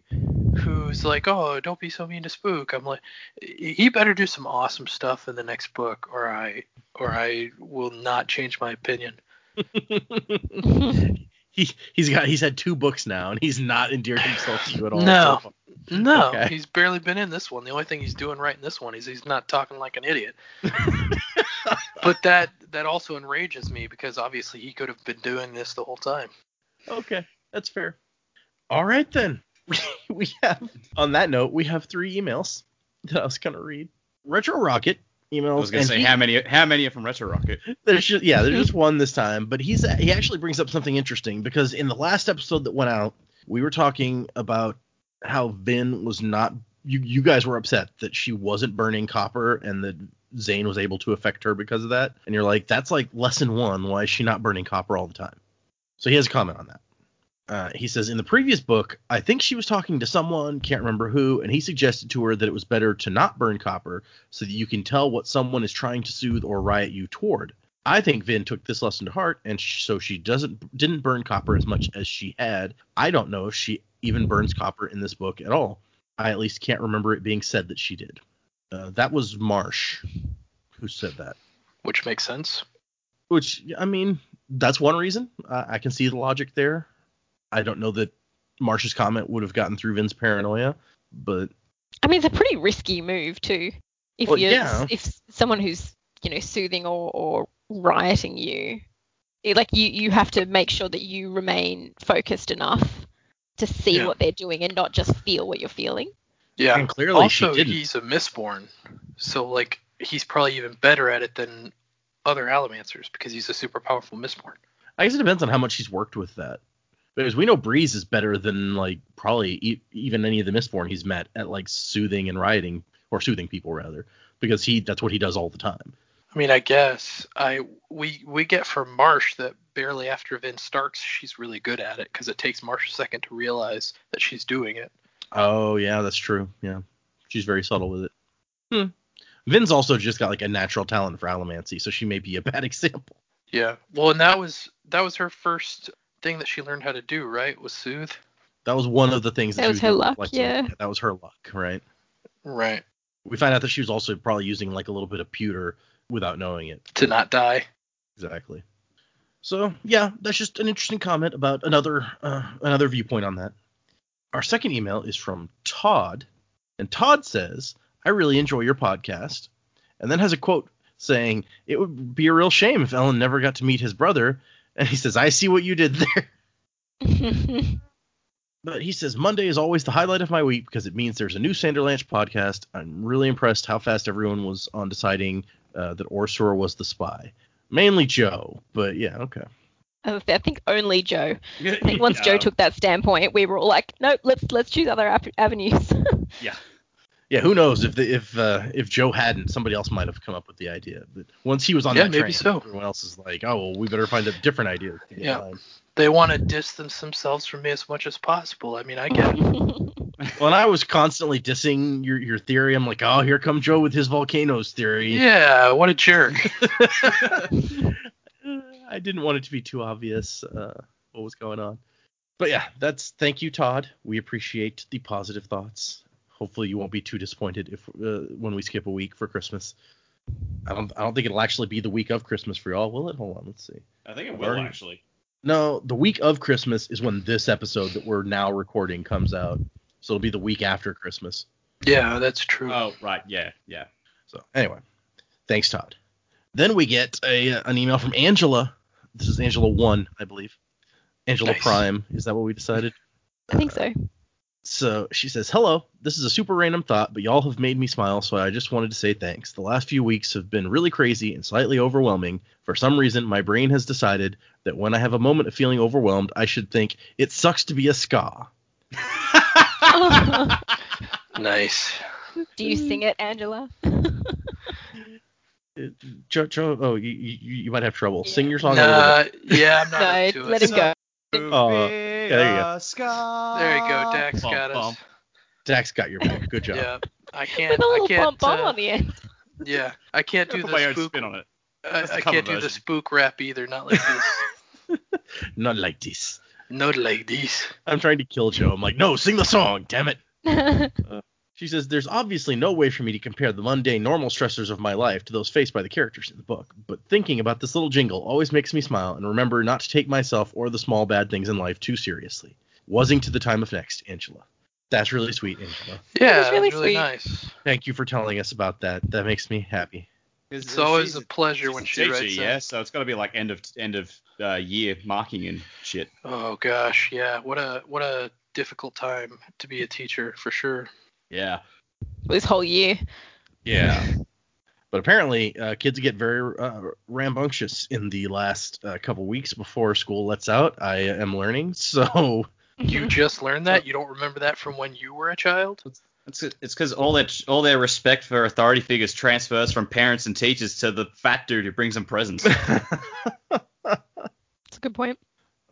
who's like, oh, don't be so mean to Spook. I'm like, he better do some awesome stuff in the next book, or I or I will not change my opinion. *laughs* *laughs* he he's got he's had two books now, and he's not endeared himself to you at all. No. so. No, Okay. he's barely been in this one. The only thing he's doing right in this one is he's not talking like an idiot. *laughs* but that that also enrages me because obviously he could have been doing this the whole time. Okay, that's fair. All right then. *laughs* we have on that note, we have three emails that I was gonna read. Retro Rocket emails. I was gonna say he- how many how many are from Retro Rocket? There's just yeah, there's just one this time, but he's he actually brings up something interesting because in the last episode that went out, we were talking about how Vin was not you you guys were upset that she wasn't burning copper and that Zane was able to affect her because of that. And you're like, that's like lesson one. Why is she not burning copper all the time? So he has a comment on that. Uh, he says in the previous book, I think she was talking to someone, can't remember who, and he suggested to her that it was better to not burn copper so that you can tell what someone is trying to soothe or riot you toward. I think Vin took this lesson to heart, and sh- so she doesn't didn't burn copper as much as she had. I don't know if she even burns copper in this book at all. I at least can't remember it being said that she did. Uh, that was Marsh who said that. Which makes sense. Which I mean, that's one reason. I, I can see the logic there. I don't know that Marsh's comment would have gotten through Vin's paranoia, but I mean, it's a pretty risky move too. If Well, you're yeah. if someone who's you know soothing or, or rioting you, it- like you you have to make sure that you remain focused enough to see Yeah. what they're doing and not just feel what you're feeling. Yeah. and clearly she also, didn't. he's a Mistborn, so like he's probably even better at it than other Allomancers because he's a super powerful Mistborn. I guess it depends on how much he's worked with that. Because we know Breeze is better than like probably e- even any of the Mistborn he's met at like soothing and rioting or soothing people rather, because he that's what he does all the time. I mean, I guess I we we get from Marsh that barely after Vin Starks, she's really good at it because it takes Marsh a second to realize that she's doing it. Oh yeah, that's true. Yeah, She's very subtle with it. Hmm. Vin's also just got like a natural talent for allomancy, so she may be a *laughs* bad example. Yeah. Well, and that was that was her first thing that she learned how to do, right? Was soothe. That was one of the things that, That she was her luck, like, yeah. That was her luck, right? Right. We find out that she was also probably using like a little bit of pewter without knowing it. To not die. Exactly. So yeah, that's just an interesting comment about another uh, another viewpoint on that. Our second email is from Todd, and Todd says, "I really enjoy your podcast," and then has a quote saying, "It would be a real shame if Elend never got to meet his brother." And he says, "I see what you did there." *laughs* *laughs* But he says Monday is always the highlight of my week because it means there's a new Sanderlanche podcast. I'm really impressed how fast everyone was on deciding uh, that OreSeur was the spy. Mainly Joe, but yeah, okay. I think only Joe. I think *laughs* once Joe took that standpoint, we were all like, nope, let's let's choose other ap- avenues. Yeah. Yeah, who knows if the, if uh, if Joe hadn't, somebody else might have come up with the idea. But once he was on Yeah, that maybe train, so. everyone else is like, oh well, we better find a different idea. Yeah. by. They want to distance themselves from me as much as possible. I mean, I get it. *laughs* *laughs* Well, and I was constantly dissing your your theory. I'm like, oh, here come Joe with his volcanoes theory. Yeah, what a jerk. *laughs* I didn't want it to be too obvious uh, what was going on. But yeah, that's thank you, Todd. We appreciate the positive thoughts. Hopefully, you won't be too disappointed if uh, when we skip a week for Christmas. I don't I don't think it'll actually be the week of Christmas for y'all, will it? Hold on, let's see. I think it will Already- actually. No, the week of Christmas is when this episode that we're now recording comes out. So it'll be the week after Christmas. Yeah, that's true. Oh, right. Yeah. Yeah. So anyway, thanks, Todd. Then we get a an email from Angela. This is Angela one, I believe. Angela Nice. Prime. Is that what we decided? I think so. So she says, Hello, this is a super random thought, but y'all have made me smile, so I just wanted to say thanks. The last few weeks have been really crazy and slightly overwhelming. For some reason, my brain has decided that when I have a moment of feeling overwhelmed, I should think, It sucks to be a skaa. *laughs* Nice. Do you sing it, Angela? *laughs* Uh, Joe, Joe oh, you, you, you might have trouble. Yeah. Sing your song a little Nah, bit. yeah, I'm not no, up to let it. him go. Yeah, there you go. There you go, Dax Bum, got us. Dax got your back. Good job. Yeah, I can't. With a I little can't. bump bump uh, on the end. yeah, I can't do the spook. spin on it. I, I can't do the spook rap either. Not like this. *laughs* Not like this. Not like this. I'm trying to kill Joe. I'm like, no, sing the song, damn it. *laughs* She says, There's obviously no way for me to compare the mundane, normal stressors of my life to those faced by the characters in the book, but thinking about this little jingle always makes me smile and remember not to take myself or the small bad things in life too seriously. Wasing to the time of next, Angela. That's really sweet, Angela. Yeah, was really it's really sweet. nice. Thank you for telling us about that. That makes me happy. It's always a pleasure when she teacher, writes yeah. that. So it's got to be like end of end of uh, year marking and shit. Oh gosh, yeah. What a what a difficult time to be a teacher for sure. Yeah. this whole year. Yeah. *laughs* But apparently, uh, kids get very uh, rambunctious in the last uh, couple weeks before school lets out. I am learning. *laughs* So, You just learned that? You don't remember that from when you were a child? It's it's because all that all their respect for authority figures transfers from parents and teachers to the fat dude who brings them presents. *laughs* That's a good point.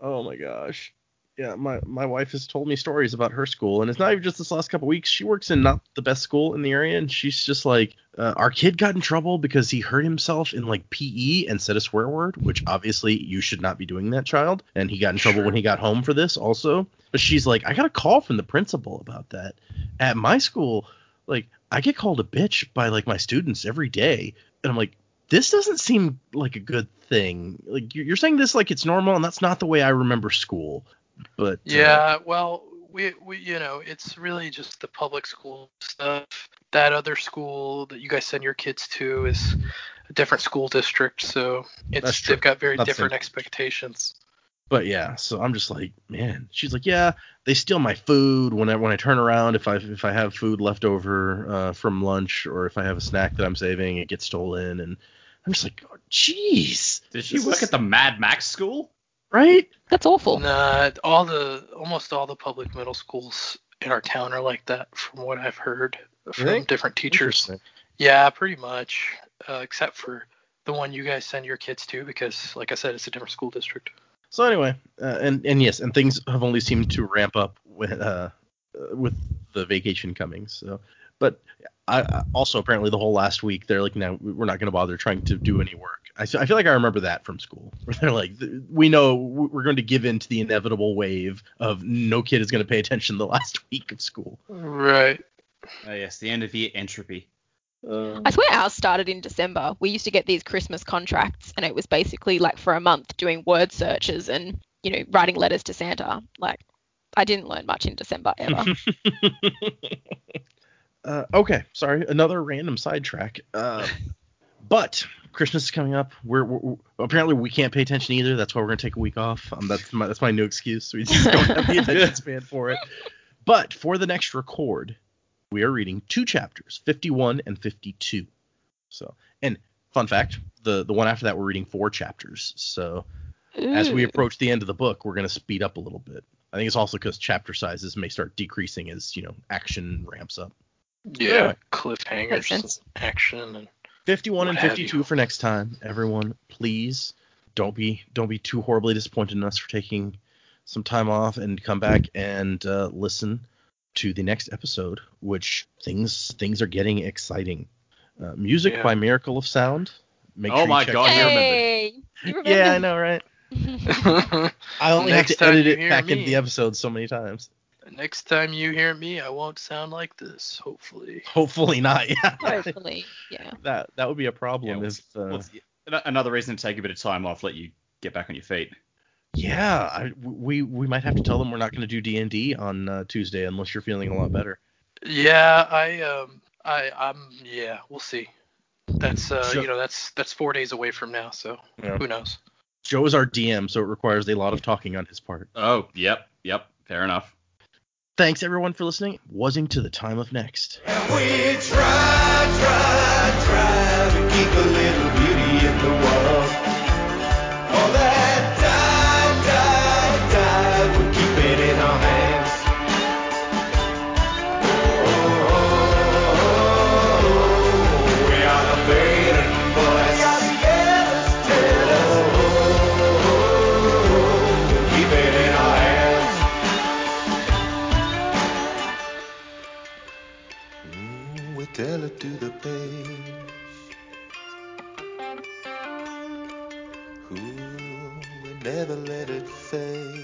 oh my gosh. Yeah, my, my wife has told me stories about her school, and it's not even just this last couple weeks. She works in not the best school in the area, and she's just like, uh, our kid got in trouble because he hurt himself in like PE and said a swear word, which obviously you should not be doing that, child. And he got in trouble Sure. when he got home for this also. But she's like, I got a call from the principal about that. At my school, like, I get called a bitch by like my students every day, and I'm like, this doesn't seem like a good thing. Like you're you're saying this like it's normal, and that's not the way I remember school. But uh, Yeah, well, we, we you know, it's really just the public school stuff. That other school that you guys send your kids to is a different school district, so it's they've got very Not different same. expectations. but yeah, so I'm just like, man. She's like, yeah, they steal my food when I when I turn around. If I if I have food left over uh, from lunch, or if I have a snack that I'm saving, it gets stolen. And I'm just like, oh, jeez. Did she This work is- at the Mad Max school? Right? That's awful. Nah, all the almost all the public middle schools in our town are like that, from what I've heard from think? different teachers. Yeah, pretty much, uh, except for the one you guys send your kids to, because like I said, it's a different school district. So anyway, uh, and and yes, and things have only seemed to ramp up with uh, uh, with the vacation coming. So, But I, I also apparently the whole last week they're like, no, we're not going to bother trying to do any work. I, I feel like I remember that from school *laughs* where they're like, we know we're going to give in to the inevitable wave of no kid is going to pay attention the *laughs* last week of school. Right. Oh yes, the end of year entropy. Uh, I swear ours started in December. We used to get these Christmas contracts, and it was basically like for a month doing word searches and you know writing letters to Santa. Like I didn't learn much in December ever. *laughs* uh, okay, sorry, another random sidetrack. Uh, but Christmas is coming up. We're, we're, apparently we can't pay attention either. That's why we're gonna take a week off. Um, that's my that's my new excuse. We just don't have the attention span for it. But for the next record, we are reading two chapters, 51 and 52. So, and fun fact, the the one after that we're reading four chapters. So, as we approach the end of the book, we're gonna speed up a little bit. I think it's also because chapter sizes may start decreasing as you know action ramps up. Yeah. Yeah. Makes Cliffhangers, action, and 51 and What have 52 for next time. Everyone, please don't be don't be too horribly disappointed in us for taking some time off and come back and uh, listen to the next episode, which things things are getting exciting. Uh, music Yeah. by Miracle of Sound. Make Oh sure my God, you Hey, you remember? Yeah, I know, right? *laughs* I only Next have to edit it hear back into the episode so many times. Next time you hear me, I won't sound like this. Hopefully. *laughs* Hopefully not. Yeah. Hopefully, yeah. *laughs* that that would be a problem Yeah, if uh, Well, it's- an- another reason to take a bit of time off, let you get back on your feet. Yeah, I, we we might have to tell them we're not going to do D and D on uh, Tuesday unless you're feeling a lot better. Yeah, I um, I I'm yeah, we'll see. That's uh, Sure. you know, that's that's four days away from now, so Yeah. who knows? Joe is our DM, so it requires a lot of talking on his part. Oh, yep, yep, fair enough. Thanks everyone for listening. Wasing to the time of next. Tell it to the page. Ooh, we never let it fade.